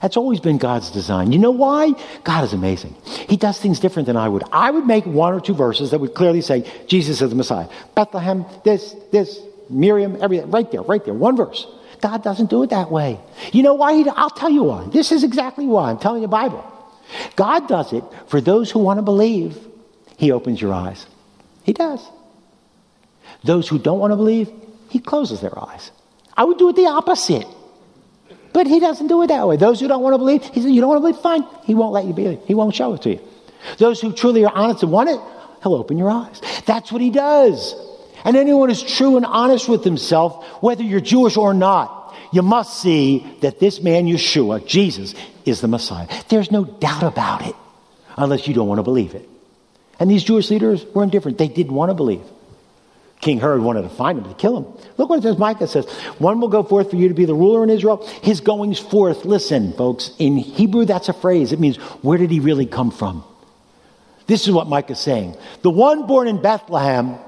That's always been God's design. You know why? God is amazing. He does things different than I would. I would make one or two verses that would clearly say, Jesus is the Messiah. Bethlehem, this, this, Miriam, everything, right there, right there, one verse. God doesn't do it that way. You know why? I'll tell you why. This is exactly why. I'm telling you the Bible. God does it for those who want to believe. He opens your eyes. He does. Those who don't want to believe, He closes their eyes. I would do it the opposite. But He doesn't do it that way. Those who don't want to believe, He says, You don't want to believe? Fine. He won't let you believe. He won't show it to you. Those who truly are honest and want it, He'll open your eyes. That's what He does. And anyone who's true and honest with himself, whether you're Jewish or not, you must see that this man, Yeshua, Jesus, is the Messiah. There's no doubt about it, unless you don't want to believe it. And these Jewish leaders were indifferent. They didn't want to believe. King Herod wanted to find him to kill him. Look what it says. Micah says, One will go forth for you to be the ruler in Israel. His goings forth, listen, folks, in Hebrew, that's a phrase. It means, where did he really come from? This is what Micah's saying. The one born in Bethlehem,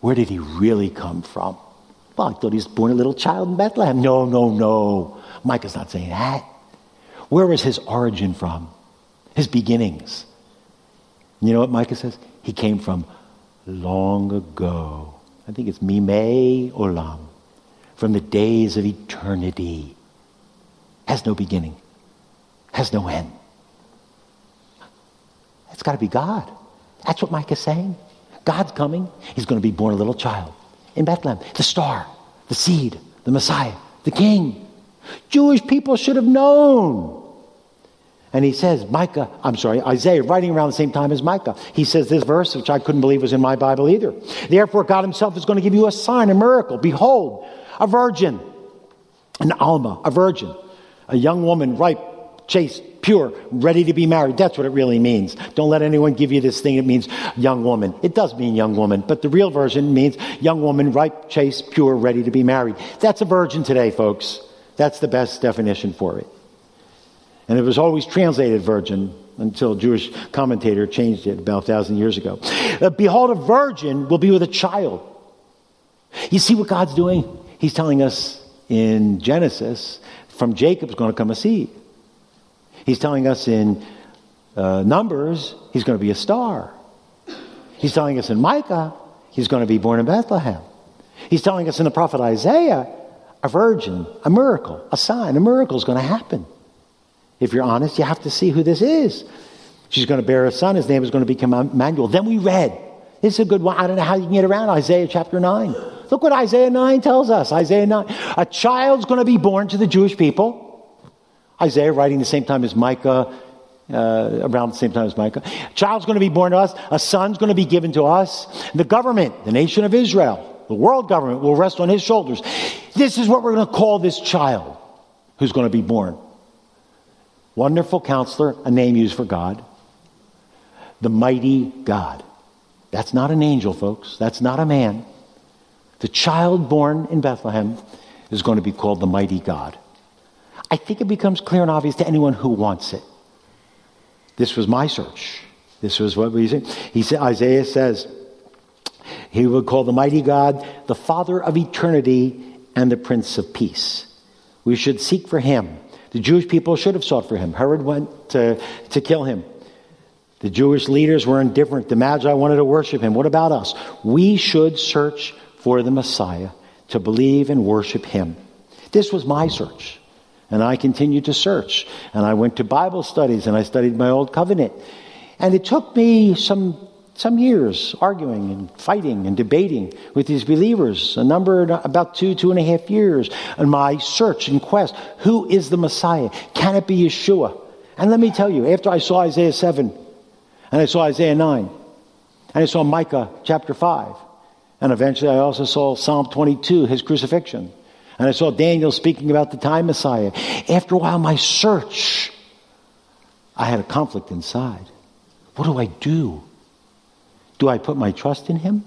where did he really come from? Well, I thought he was born a little child in Bethlehem. No, no, no. Micah's not saying that. Where was his origin from? His beginnings. You know what Micah says? He came from long ago. I think it's Mime Olam, from the days of eternity. Has no beginning, has no end. It's got to be God. That's what Micah's saying. God's coming. He's going to be born a little child in Bethlehem. The star, the seed, the Messiah, the king. Jewish people should have known. And he says, Micah, I'm sorry, Isaiah, writing around the same time as Micah, he says this verse, which I couldn't believe was in my Bible either. Therefore, God himself is going to give you a sign, a miracle. Behold, a virgin, an Alma, a virgin, a young woman, ripe, chaste, pure, ready to be married. That's what it really means. Don't let anyone give you this thing It means young woman. It does mean young woman, but the real version means young woman, ripe, chaste, pure, ready to be married. That's a virgin today, folks. That's the best definition for it. And it was always translated virgin until a Jewish commentator changed it about a thousand years ago. Uh, Behold, a virgin will be with a child. You see what God's doing? He's telling us in Genesis, from Jacob's going to come a seed. He's telling us in uh, Numbers, he's going to be a star. He's telling us in Micah, he's going to be born in Bethlehem. He's telling us in the prophet Isaiah, a virgin, a miracle, a sign, a miracle is going to happen. If you're honest, you have to see who this is. She's going to bear a son. His name is going to become Emmanuel. Then we read. This is a good one. I don't know how you can get around Isaiah chapter 9. Look what Isaiah 9 tells us. Isaiah 9. A child's going to be born to the Jewish people. Isaiah writing the same time as Micah, uh, around the same time as Micah. A child's going to be born to us. A son's going to be given to us. The government, the nation of Israel, the world government will rest on his shoulders. This is what we're going to call this child who's going to be born. Wonderful counselor, a name used for God. The mighty God. That's not an angel, folks. That's not a man. The child born in Bethlehem is going to be called the mighty God. I think it becomes clear and obvious to anyone who wants it. This was my search. This was what we said. He said Isaiah says he would call the mighty God the Father of eternity and the Prince of Peace. We should seek for him the Jewish people should have sought for him. Herod went to, to kill him. The Jewish leaders were indifferent. The Magi wanted to worship him. What about us? We should search for the Messiah to believe and worship him. This was my search. And I continued to search. And I went to Bible studies and I studied my Old Covenant. And it took me some some years arguing and fighting and debating with these believers, a number about two, two and a half years, in my search and quest. Who is the Messiah? Can it be Yeshua? And let me tell you, after I saw Isaiah 7, and I saw Isaiah 9, and I saw Micah chapter 5, and eventually I also saw Psalm 22, his crucifixion, and I saw Daniel speaking about the time Messiah. After a while, my search, I had a conflict inside. What do I do? Do I put my trust in him?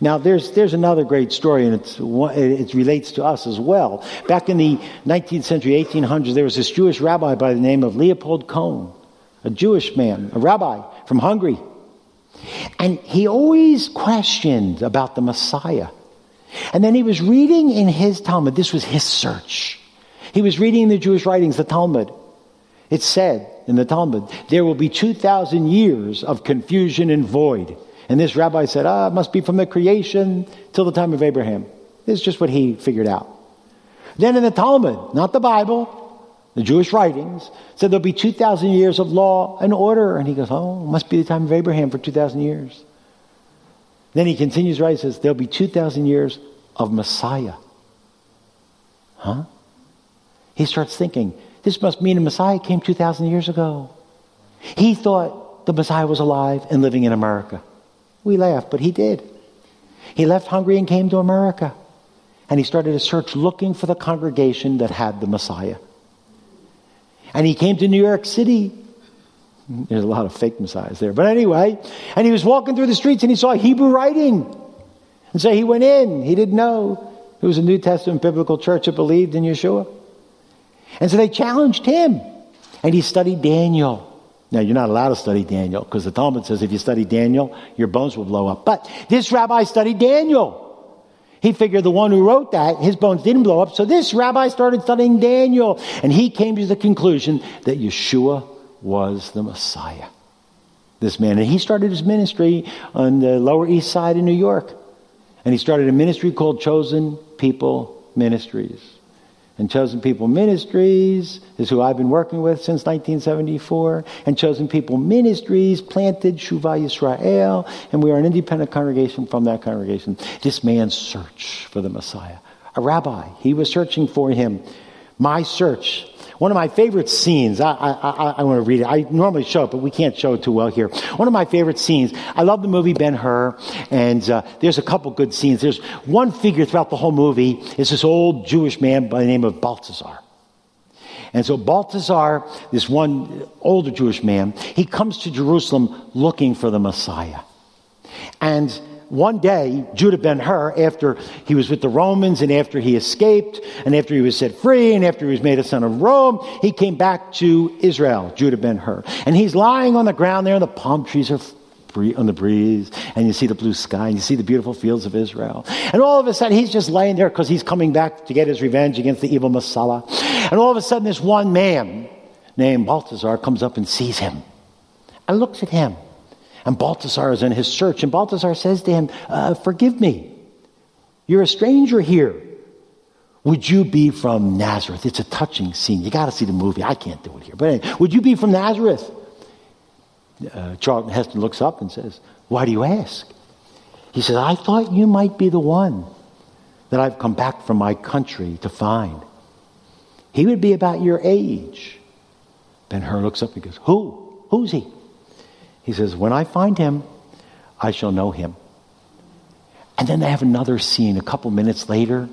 Now, there's, there's another great story, and it's, it relates to us as well. Back in the 19th century, 1800s, there was this Jewish rabbi by the name of Leopold Cohn, a Jewish man, a rabbi from Hungary. And he always questioned about the Messiah. And then he was reading in his Talmud, this was his search. He was reading the Jewish writings, the Talmud. It said in the Talmud, there will be 2,000 years of confusion and void. And this rabbi said, ah, it must be from the creation till the time of Abraham. This is just what he figured out. Then in the Talmud, not the Bible, the Jewish writings, said there'll be 2,000 years of law and order. And he goes, oh, it must be the time of Abraham for 2,000 years. Then he continues right, he says, there'll be 2,000 years of Messiah. Huh? He starts thinking, this must mean the Messiah came 2,000 years ago. He thought the Messiah was alive and living in America. We laugh, but he did. He left Hungary and came to America. And he started a search looking for the congregation that had the Messiah. And he came to New York City. There's a lot of fake messiahs there. But anyway, and he was walking through the streets and he saw Hebrew writing. And so he went in. He didn't know it was a New Testament biblical church that believed in Yeshua. And so they challenged him. And he studied Daniel. Now, you're not allowed to study Daniel because the Talmud says if you study Daniel, your bones will blow up. But this rabbi studied Daniel. He figured the one who wrote that, his bones didn't blow up. So this rabbi started studying Daniel. And he came to the conclusion that Yeshua was the Messiah. This man. And he started his ministry on the Lower East Side in New York. And he started a ministry called Chosen People Ministries. And Chosen People Ministries is who I've been working with since 1974. And Chosen People Ministries planted Shuva Yisrael, and we are an independent congregation from that congregation. This man's search for the Messiah. A rabbi, he was searching for him. My search one of my favorite scenes, I, I, I, I want to read it. I normally show it, but we can't show it too well here. One of my favorite scenes, I love the movie Ben Hur, and uh, there's a couple good scenes. There's one figure throughout the whole movie, is this old Jewish man by the name of Balthazar. And so Balthazar, this one older Jewish man, he comes to Jerusalem looking for the Messiah. And one day, Judah ben Hur, after he was with the Romans and after he escaped and after he was set free and after he was made a son of Rome, he came back to Israel, Judah ben Hur. And he's lying on the ground there, and the palm trees are on the breeze, and you see the blue sky, and you see the beautiful fields of Israel. And all of a sudden, he's just laying there because he's coming back to get his revenge against the evil Messiah. And all of a sudden, this one man named Balthazar comes up and sees him and looks at him. And Balthasar is in his search, and Balthasar says to him, uh, Forgive me. You're a stranger here. Would you be from Nazareth? It's a touching scene. You got to see the movie. I can't do it here. But anyway, would you be from Nazareth? Uh, Charlton Heston looks up and says, Why do you ask? He says, I thought you might be the one that I've come back from my country to find. He would be about your age. Ben Hur looks up and goes, Who? Who's he? He says, When I find him, I shall know him. And then they have another scene a couple minutes later.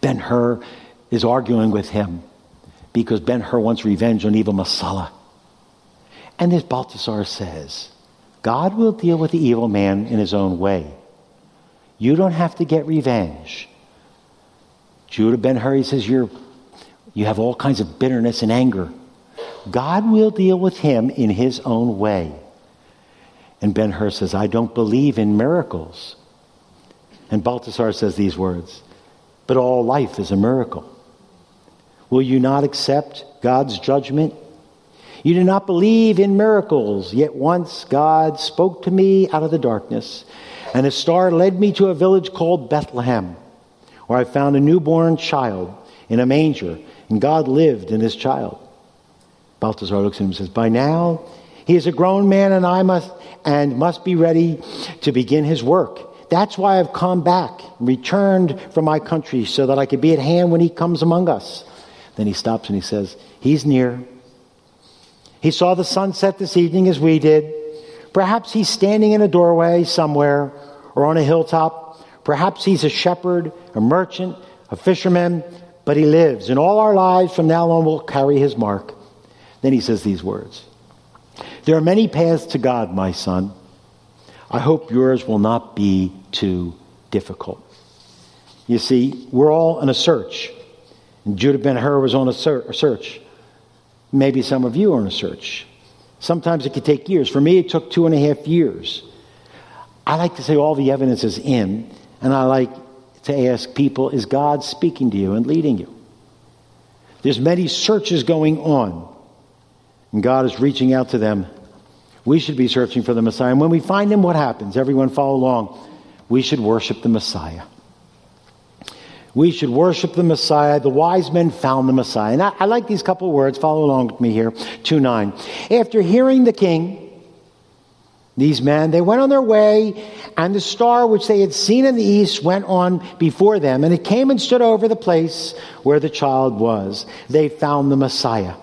Ben Hur is arguing with him because Ben Hur wants revenge on evil Messala. And this Balthasar says, God will deal with the evil man in his own way. You don't have to get revenge. Judah Ben Hur, says, You're, you have all kinds of bitterness and anger. God will deal with him in his own way. And Ben Hur says, I don't believe in miracles. And Balthasar says these words, but all life is a miracle. Will you not accept God's judgment? You do not believe in miracles, yet once God spoke to me out of the darkness, and a star led me to a village called Bethlehem, where I found a newborn child in a manger, and God lived in this child. Balthazar looks at him and says, By now he is a grown man and I must and must be ready to begin his work. That's why I've come back, returned from my country, so that I could be at hand when he comes among us. Then he stops and he says, He's near. He saw the sunset this evening as we did. Perhaps he's standing in a doorway somewhere or on a hilltop. Perhaps he's a shepherd, a merchant, a fisherman, but he lives. And all our lives from now on will carry his mark. Then he says these words There are many paths to God, my son. I hope yours will not be too difficult. You see, we're all in a search. And Judah ben Hur was on a search. Maybe some of you are on a search. Sometimes it could take years. For me, it took two and a half years. I like to say all the evidence is in, and I like to ask people, is God speaking to you and leading you? There's many searches going on and God is reaching out to them. We should be searching for the Messiah. And when we find him, what happens? Everyone follow along. We should worship the Messiah. We should worship the Messiah. The wise men found the Messiah. And I, I like these couple words. Follow along with me here. 2 9. After hearing the king, these men, they went on their way, and the star which they had seen in the east went on before them, and it came and stood over the place where the child was. They found the Messiah.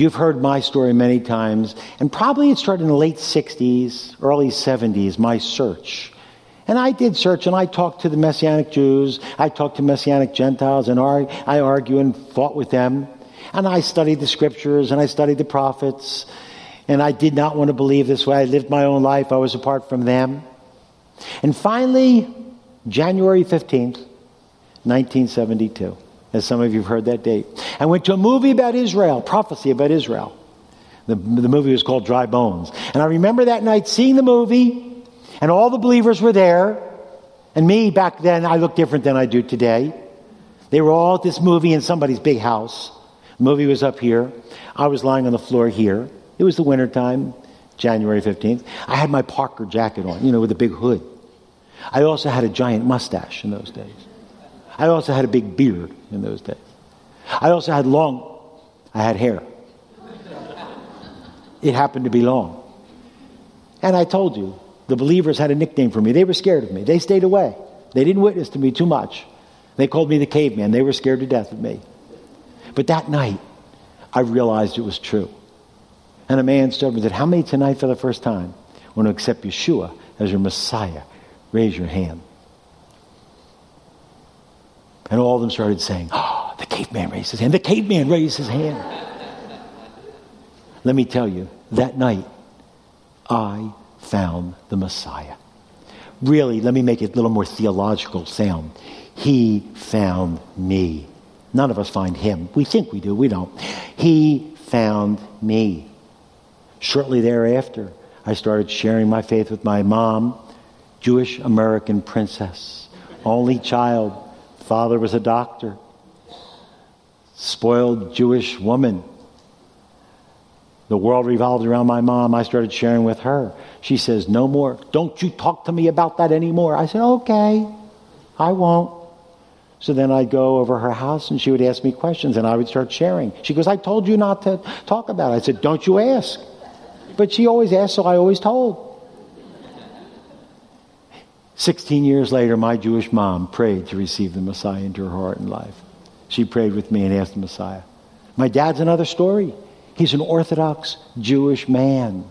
You've heard my story many times, and probably it started in the late 60s, early 70s, my search. And I did search, and I talked to the Messianic Jews, I talked to Messianic Gentiles, and I argued and fought with them. And I studied the scriptures, and I studied the prophets, and I did not want to believe this way. I lived my own life, I was apart from them. And finally, January 15th, 1972, as some of you have heard that date, I went to a movie about Israel, prophecy about Israel. The, the movie was called Dry Bones. And I remember that night seeing the movie, and all the believers were there. And me, back then, I looked different than I do today. They were all at this movie in somebody's big house. The movie was up here. I was lying on the floor here. It was the wintertime, January 15th. I had my Parker jacket on, you know, with a big hood. I also had a giant mustache in those days. I also had a big beard in those days. I also had long, I had hair. It happened to be long. And I told you, the believers had a nickname for me. They were scared of me. They stayed away. They didn't witness to me too much. They called me the caveman. They were scared to death of me. But that night, I realized it was true. And a man stood up and said, How many tonight for the first time want to accept Yeshua as your Messiah? Raise your hand. And all of them started saying, Oh, the caveman raised his hand. The caveman raised his hand. Let me tell you, that night, I found the Messiah. Really, let me make it a little more theological sound. He found me. None of us find him. We think we do, we don't. He found me. Shortly thereafter, I started sharing my faith with my mom, Jewish American princess, only child. Father was a doctor, spoiled Jewish woman. The world revolved around my mom. I started sharing with her. She says, No more. Don't you talk to me about that anymore. I said, Okay, I won't. So then I'd go over her house and she would ask me questions and I would start sharing. She goes, I told you not to talk about it. I said, Don't you ask. But she always asked, so I always told. 16 years later, my Jewish mom prayed to receive the Messiah into her heart and life. She prayed with me and asked the Messiah. My dad's another story. He's an Orthodox Jewish man.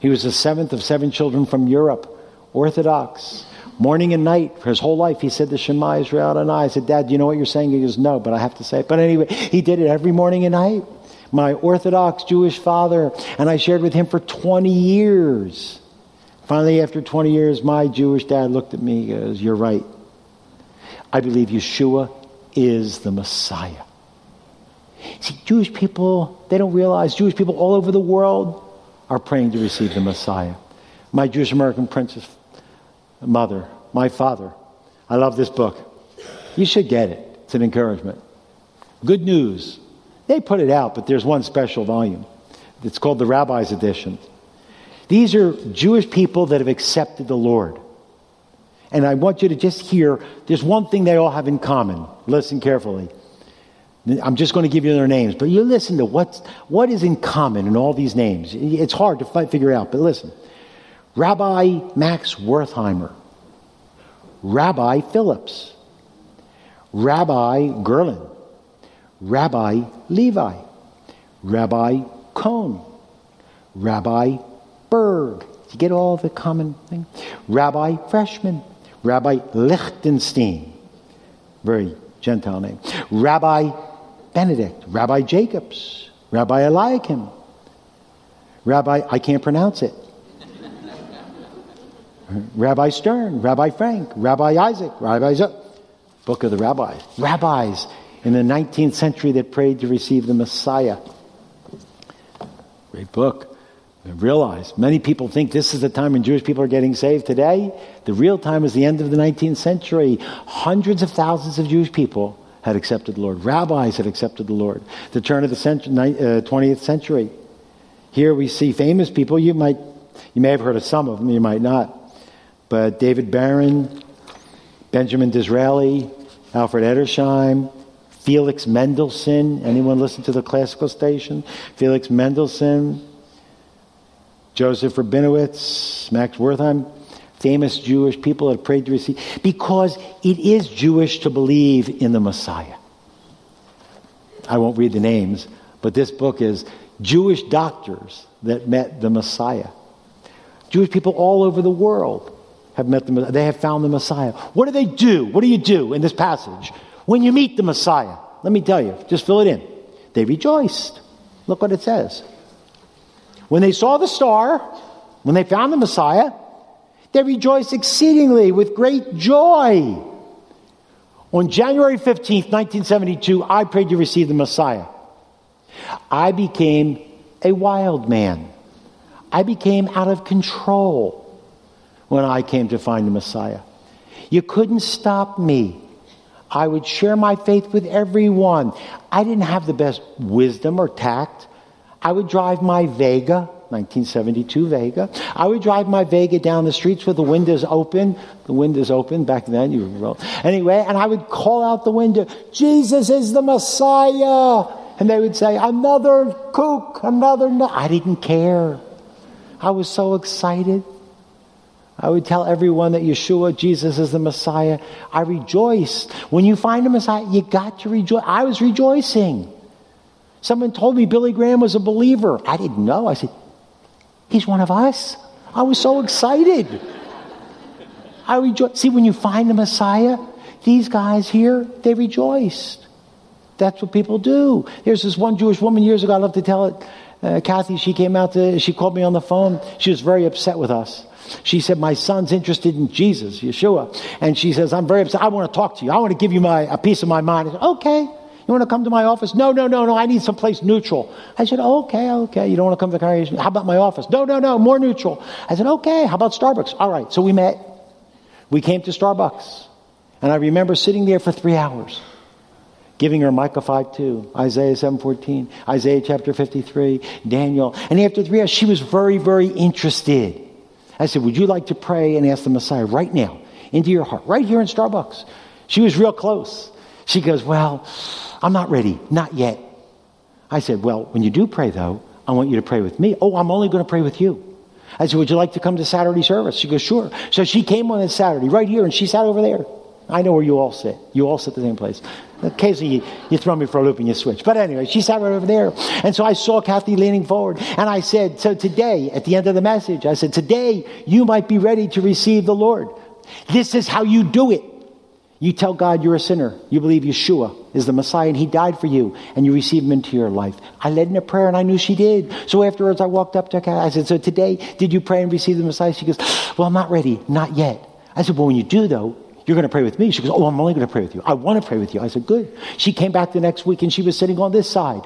He was the seventh of seven children from Europe, Orthodox. Morning and night, for his whole life, he said the Shema Israel Adonai. I said, Dad, do you know what you're saying? He goes, No, but I have to say it. But anyway, he did it every morning and night. My Orthodox Jewish father, and I shared with him for 20 years. Finally, after 20 years, my Jewish dad looked at me and goes, You're right. I believe Yeshua is the Messiah. See, Jewish people, they don't realize Jewish people all over the world are praying to receive the Messiah. My Jewish American princess mother, my father. I love this book. You should get it. It's an encouragement. Good news. They put it out, but there's one special volume. It's called the Rabbi's Edition. These are Jewish people that have accepted the Lord. And I want you to just hear there's one thing they all have in common. Listen carefully. I'm just going to give you their names, but you listen to what's, what is in common in all these names. It's hard to figure out, but listen. Rabbi Max Wertheimer, Rabbi Phillips, Rabbi Gerlin, Rabbi Levi, Rabbi Cohn, Rabbi Berg. You get all the common thing? Rabbi Freshman, Rabbi Lichtenstein, very Gentile name, Rabbi Benedict, Rabbi Jacobs, Rabbi Eliakim, Rabbi, I can't pronounce it. Rabbi Stern, Rabbi Frank, Rabbi Isaac, Rabbi Z- Book of the Rabbis. Rabbis in the 19th century that prayed to receive the Messiah. Great book. I realize many people think this is the time when Jewish people are getting saved today. The real time is the end of the 19th century. Hundreds of thousands of Jewish people had accepted the Lord. Rabbis had accepted the Lord. The turn of the century, uh, 20th century. Here we see famous people. You might, you may have heard of some of them. You might not. But David Baron, Benjamin Disraeli, Alfred Edersheim, Felix Mendelssohn. Anyone listen to the classical station? Felix Mendelssohn, Joseph Rabinowitz, Max Wertheim famous Jewish people have prayed to receive, because it is Jewish to believe in the Messiah. I won't read the names, but this book is Jewish doctors that met the Messiah. Jewish people all over the world have met the they have found the Messiah. What do they do? What do you do in this passage? When you meet the Messiah, let me tell you, just fill it in. They rejoiced. Look what it says. When they saw the star, when they found the Messiah, They rejoiced exceedingly with great joy. On January 15th, 1972, I prayed to receive the Messiah. I became a wild man. I became out of control when I came to find the Messiah. You couldn't stop me. I would share my faith with everyone. I didn't have the best wisdom or tact. I would drive my Vega, 1972 Vega. I would drive my Vega down the streets with the windows open. The windows open back then. You anyway, and I would call out the window, Jesus is the Messiah. And they would say, another kook, another. No. I didn't care. I was so excited. I would tell everyone that Yeshua, Jesus is the Messiah. I rejoiced. When you find a Messiah, you got to rejoice. I was rejoicing. Someone told me Billy Graham was a believer. I didn't know. I said, He's one of us. I was so excited. I rejoice. See, when you find the Messiah, these guys here, they rejoiced. That's what people do. There's this one Jewish woman years ago, I love to tell it. Uh, Kathy, she came out to, she called me on the phone. She was very upset with us. She said, My son's interested in Jesus, Yeshua. And she says, I'm very upset. I want to talk to you. I want to give you my, a piece of my mind. I said, Okay. You want to come to my office? No, no, no, no. I need someplace neutral. I said, okay, okay. You don't want to come to the congregation? How about my office? No, no, no. More neutral. I said, okay. How about Starbucks? All right. So we met. We came to Starbucks. And I remember sitting there for three hours giving her Micah 5 2, Isaiah 7.14, Isaiah chapter 53, Daniel. And after three hours, she was very, very interested. I said, Would you like to pray and ask the Messiah right now into your heart, right here in Starbucks? She was real close. She goes, Well, I'm not ready, not yet. I said, Well, when you do pray, though, I want you to pray with me. Oh, I'm only going to pray with you. I said, Would you like to come to Saturday service? She goes, Sure. So she came on this Saturday, right here, and she sat over there. I know where you all sit. You all sit the same place. Occasionally, you, you, throw me for a loop and you switch. But anyway, she sat right over there. And so I saw Kathy leaning forward. And I said, So today, at the end of the message, I said, Today, you might be ready to receive the Lord. This is how you do it. You tell God you're a sinner. You believe Yeshua is the Messiah and He died for you, and you receive Him into your life. I led in a prayer and I knew she did. So afterwards, I walked up to her. I said, So today, did you pray and receive the Messiah? She goes, Well, I'm not ready. Not yet. I said, Well, when you do, though, you're going to pray with me. She goes, Oh, I'm only going to pray with you. I want to pray with you. I said, Good. She came back the next week and she was sitting on this side.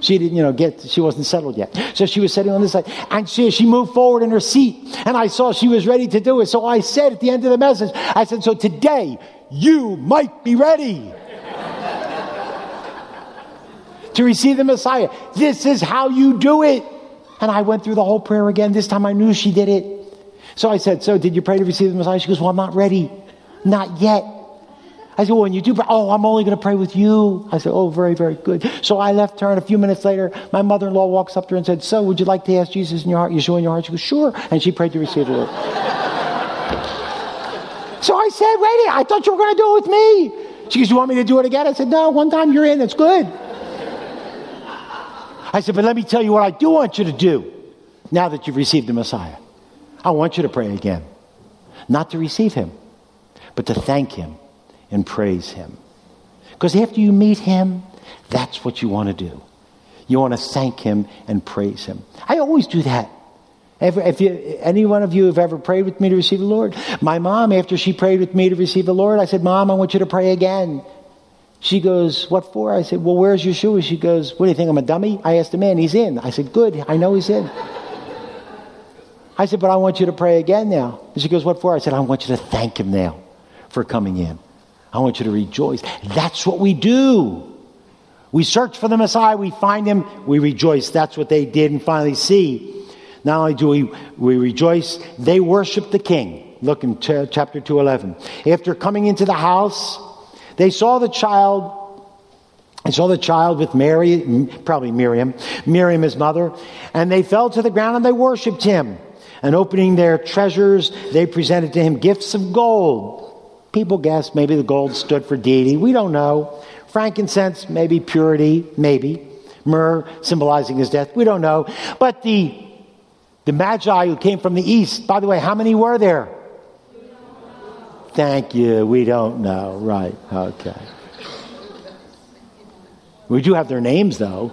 She didn't, you know, get, she wasn't settled yet. So she was sitting on this side. And she, she moved forward in her seat. And I saw she was ready to do it. So I said at the end of the message, I said, So today, you might be ready to receive the Messiah. This is how you do it. And I went through the whole prayer again. This time I knew she did it. So I said, So did you pray to receive the Messiah? She goes, Well, I'm not ready. Not yet. I said, well, when you do oh, I'm only going to pray with you. I said, oh, very, very good. So I left her, and a few minutes later, my mother-in-law walks up to her and said, so would you like to ask Jesus in your heart, Yeshua in your heart? She goes, sure. And she prayed to receive the Lord. So I said, wait, I thought you were going to do it with me. She goes, you want me to do it again? I said, no, one time you're in, it's good. I said, but let me tell you what I do want you to do now that you've received the Messiah. I want you to pray again. Not to receive him, but to thank Him and praise Him. Because after you meet Him, that's what you want to do. You want to thank Him and praise Him. I always do that. If, you, any one of you have ever prayed with me to receive the Lord, my mom, after she prayed with me to receive the Lord, I said, Mom, I want you to pray again. She goes, What for? I said, Well, where's Yeshua? She goes, What do you think? I'm a dummy? I asked him man, He's in. I said, Good. I know he's in. I said, But I want you to pray again now. And she goes, What for? I said, I want you to thank him now for coming in. I want you to rejoice. That's what we do. We search for the Messiah, we find him, we rejoice. That's what they did and finally see. Not only do we, we rejoice, they worship the king. Look in ch- chapter 211. After coming into the house, they saw the child. They saw the child with Mary, probably Miriam, Miriam his mother, and they fell to the ground and they worshiped him. And opening their treasures, they presented to him gifts of gold People guess maybe the gold stood for deity. We don't know. Frankincense, maybe purity, maybe. Myrrh, symbolizing his death. We don't know. But the, the Magi who came from the east, by the way, how many were there? Thank you. We don't know. Right. Okay. We do have their names, though.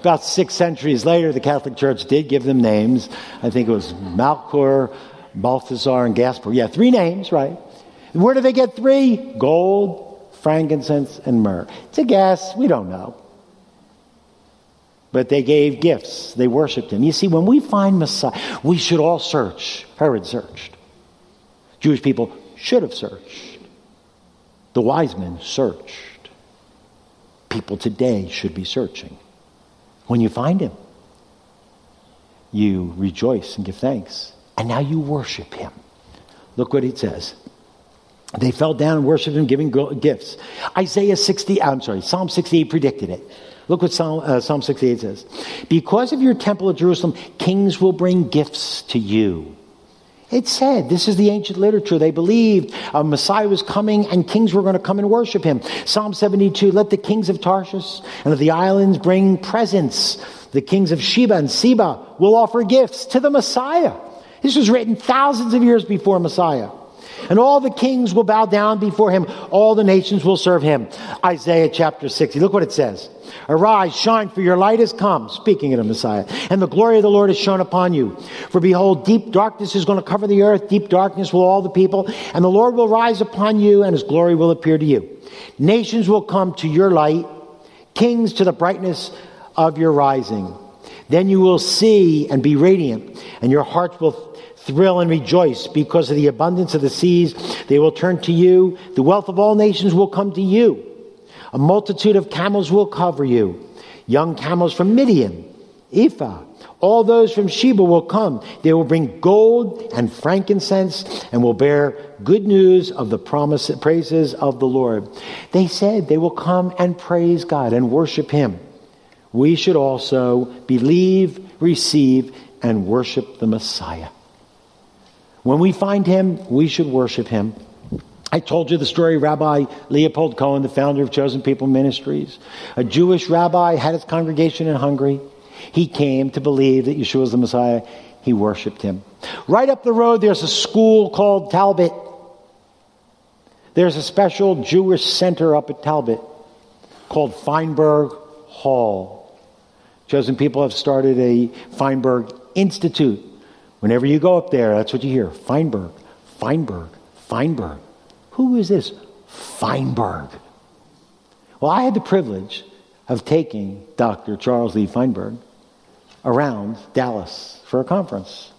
about six centuries later, the Catholic Church did give them names. I think it was Melchior, Balthazar, and Gaspar. Yeah, three names, right? Where do they get three? Gold, frankincense, and myrrh. It's a guess. We don't know. But they gave gifts. They worshiped him. You see, when we find Messiah, we should all search. Herod searched. Jewish people should have searched. The wise men searched. People today should be searching. When you find him, you rejoice and give thanks. And now you worship him. Look what it says. They fell down and worshiped him, giving gifts. Isaiah 60, I'm sorry, Psalm 68 predicted it. Look what Psalm, uh, Psalm 68 says. Because of your temple at Jerusalem, kings will bring gifts to you. It said, this is the ancient literature. They believed a Messiah was coming and kings were going to come and worship him. Psalm 72, let the kings of Tarshish and of the islands bring presents. The kings of Sheba and Seba will offer gifts to the Messiah. This was written thousands of years before Messiah. And all the kings will bow down before him. All the nations will serve him. Isaiah chapter 60. Look what it says. Arise, shine, for your light has come. Speaking of the Messiah. And the glory of the Lord is shone upon you. For behold, deep darkness is going to cover the earth. Deep darkness will all the people. And the Lord will rise upon you and his glory will appear to you. Nations will come to your light. Kings to the brightness of your rising. Then you will see and be radiant, and your hearts will thrill and rejoice because of the abundance of the seas. They will turn to you. The wealth of all nations will come to you. A multitude of camels will cover you. Young camels from Midian, Ephah. All those from Sheba will come. They will bring gold and frankincense and will bear good news of the promise, praises of the Lord. They said they will come and praise God and worship Him. We should also believe, receive, and worship the Messiah. When we find him, we should worship him. I told you the story Rabbi Leopold Cohn, the founder of Chosen People Ministries. A Jewish rabbi had his congregation in Hungary. He came to believe that Yeshua was the Messiah. He worshiped him. Right up the road, there's a school called Talbot. There's a special Jewish center up at Talbot called Feinberg Hall. Chosen People have started a Feinberg Institute Whenever you go up there, that's what you hear Feinberg, Feinberg, Feinberg. Who is this Feinberg? Well, I had the privilege of taking Dr. Charles Lee Feinberg around Dallas for a conference.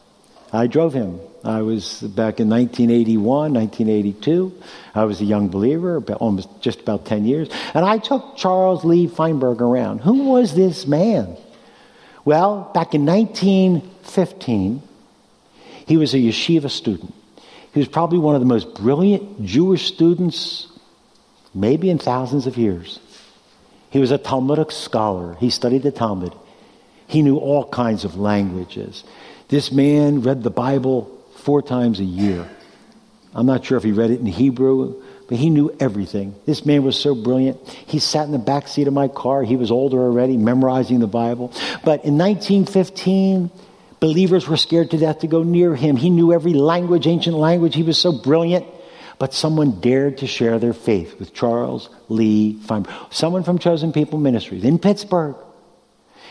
I drove him. I was back in 1981, 1982. I was a young believer, almost just about 10 years. And I took Charles Lee Feinberg around. Who was this man? Well, back in 1915, he was a yeshiva student. He was probably one of the most brilliant Jewish students, maybe in thousands of years. He was a Talmudic scholar. He studied the Talmud. He knew all kinds of languages. This man read the Bible four times a year. I'm not sure if he read it in Hebrew, but he knew everything. This man was so brilliant. He sat in the back seat of my car. He was older already, memorizing the Bible. But in 1915, Believers were scared to death to go near him. He knew every language, ancient language. He was so brilliant. But someone dared to share their faith with Charles Lee Feinberg, someone from Chosen People Ministries in Pittsburgh.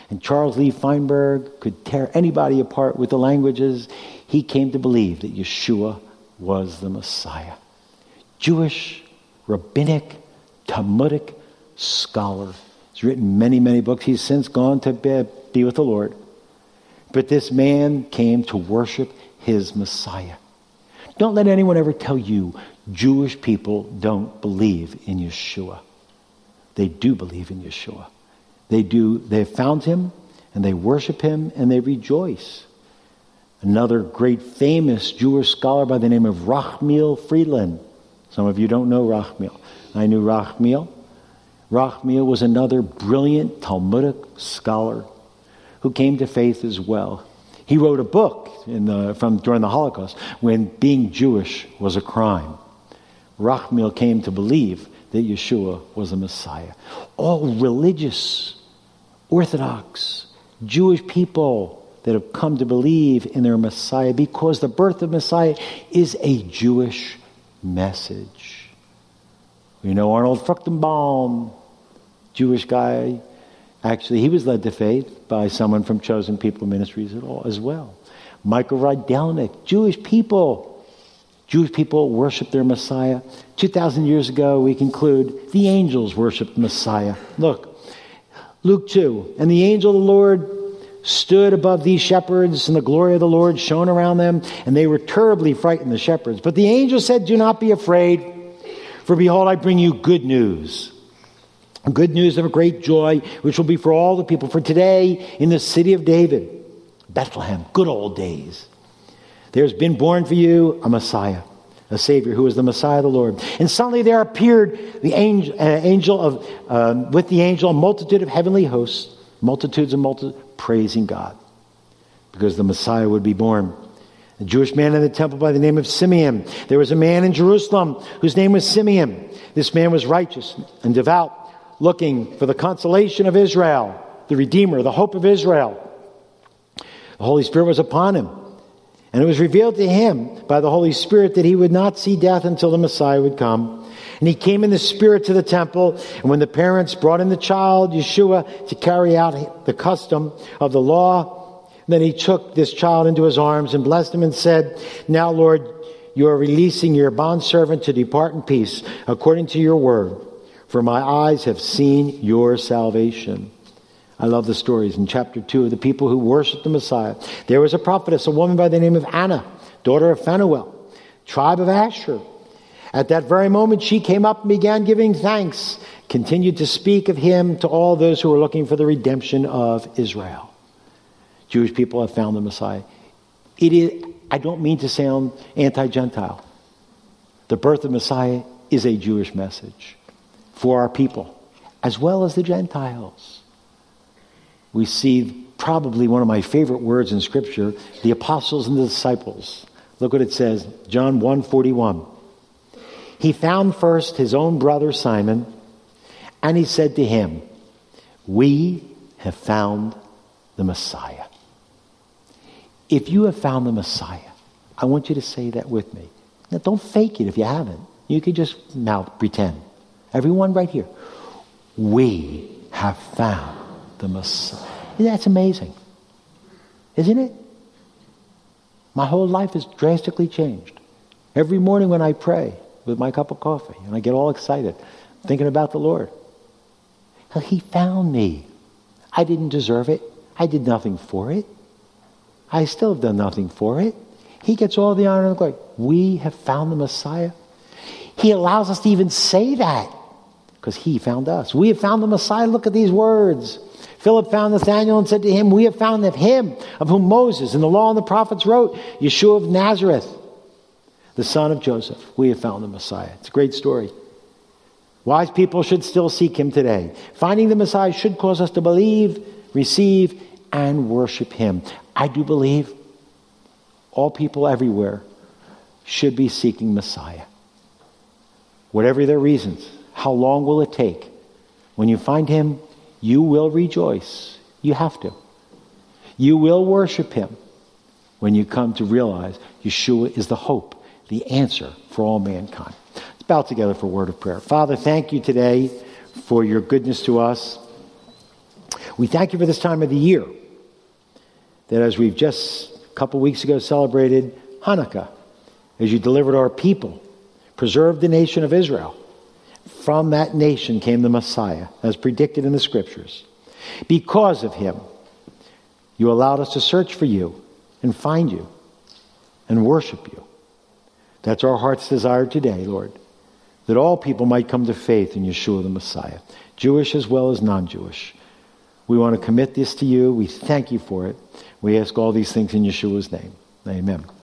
And Charles Lee Feinberg could tear anybody apart with the languages. He came to believe that Yeshua was the Messiah. Jewish, rabbinic, Talmudic scholar. He's written many, many books. He's since gone to be with the Lord. But this man came to worship his Messiah. Don't let anyone ever tell you Jewish people don't believe in Yeshua. They do believe in Yeshua. They do, they found him and they worship him and they rejoice. Another great famous Jewish scholar by the name of Rachmiel Frydland. Some of you don't know Rachmiel. I knew Rachmiel. Rachmiel was another brilliant Talmudic scholar who came to faith as well. He wrote a book the, from during the Holocaust when being Jewish was a crime. Rachmiel came to believe that Yeshua was the Messiah. All religious, Orthodox, Jewish people that have come to believe in their Messiah because the birth of Messiah is a Jewish message. We know Arnold Fruchtenbaum, Jewish guy, Actually, he was led to faith by someone from Chosen People Ministries at all as well. Michael Rydelnik, Jewish people. Jewish people worship their Messiah. 2,000 years ago, we conclude the angels worshiped Messiah. Look, Luke 2. And the angel of the Lord stood above these shepherds, and the glory of the Lord shone around them, and they were terribly frightened, the shepherds. But the angel said, Do not be afraid, for behold, I bring you good news. Good news of a great joy, which will be for all the people. For today, in the city of David, Bethlehem, good old days, there's been born for you a Messiah a Savior who is the Messiah of the Lord. And suddenly there appeared the angel, uh, angel of, uh, with the angel, a multitude of heavenly hosts, multitudes and multitudes, praising God because the Messiah would be born. A Jewish man in the temple by the name of Simeon. There was a man in Jerusalem whose name was Simeon. This man was righteous and devout, looking for the consolation of Israel, the Redeemer, the hope of Israel. The Holy Spirit was upon him and it was revealed to him by the Holy Spirit that he would not see death until the Messiah would come. And he came in the Spirit to the temple. And when the parents brought in the child, Yeshua, to carry out the custom of the law, then he took this child into his arms and blessed him and said, Now, Lord, you are releasing your bondservant to depart in peace according to your word. For my eyes have seen your salvation I love the stories in chapter 2 of the people who worshiped the Messiah. There was a prophetess, a woman by the name of Anna, daughter of Phanuel, tribe of Asher. At that very moment, she came up and began giving thanks, continued to speak of him to all those who were looking for the redemption of Israel. Jewish people have found the Messiah. It is, I don't mean to sound anti Gentile. The birth of Messiah is a Jewish message for our people, as well as the Gentiles we see probably one of my favorite words in Scripture the apostles and the disciples. Look what it says John 1 41. He found first his own brother Simon, and he said to him, We have found the Messiah. If you have found the Messiah, I want you to say that with me. Now, don't fake it if you haven't. You can just mouth pretend. Everyone right here. We have found the Messiah. That's amazing. Isn't it? My whole life has drastically changed. Every morning when I pray with my cup of coffee and I get all excited thinking about the Lord. He found me. I didn't deserve it. I did nothing for it. I still have done nothing for it. He gets all the honor and glory. We have found the Messiah. He allows us to even say that because he found us. We have found the Messiah. Look at these words. Philip found Nathanael and said to him, We have found of him of whom Moses and the law and the prophets wrote, Yeshua of Nazareth, the son of Joseph. We have found the Messiah. It's a great story. Wise people should still seek him today. Finding the Messiah should cause us to believe, receive, and worship him. I do believe all people everywhere should be seeking Messiah. Whatever their reasons, how long will it take? When you find him, you will rejoice. You have to. You will worship him when you come to realize Yeshua is the hope, the answer for all mankind. Let's bow together for a word of prayer. Father, thank you today for your goodness to us. We thank you for this time of the year that as we've just a couple weeks ago celebrated Hanukkah, as you delivered our people, preserved the nation of Israel from that nation came the Messiah, as predicted in the scriptures. Because of him, you allowed us to search for you and find you and worship you. That's our heart's desire today, Lord, that all people might come to faith in Yeshua the Messiah, Jewish as well as non Jewish. We want to commit this to you. We thank you for it. We ask all these things in Yeshua's name. Amen.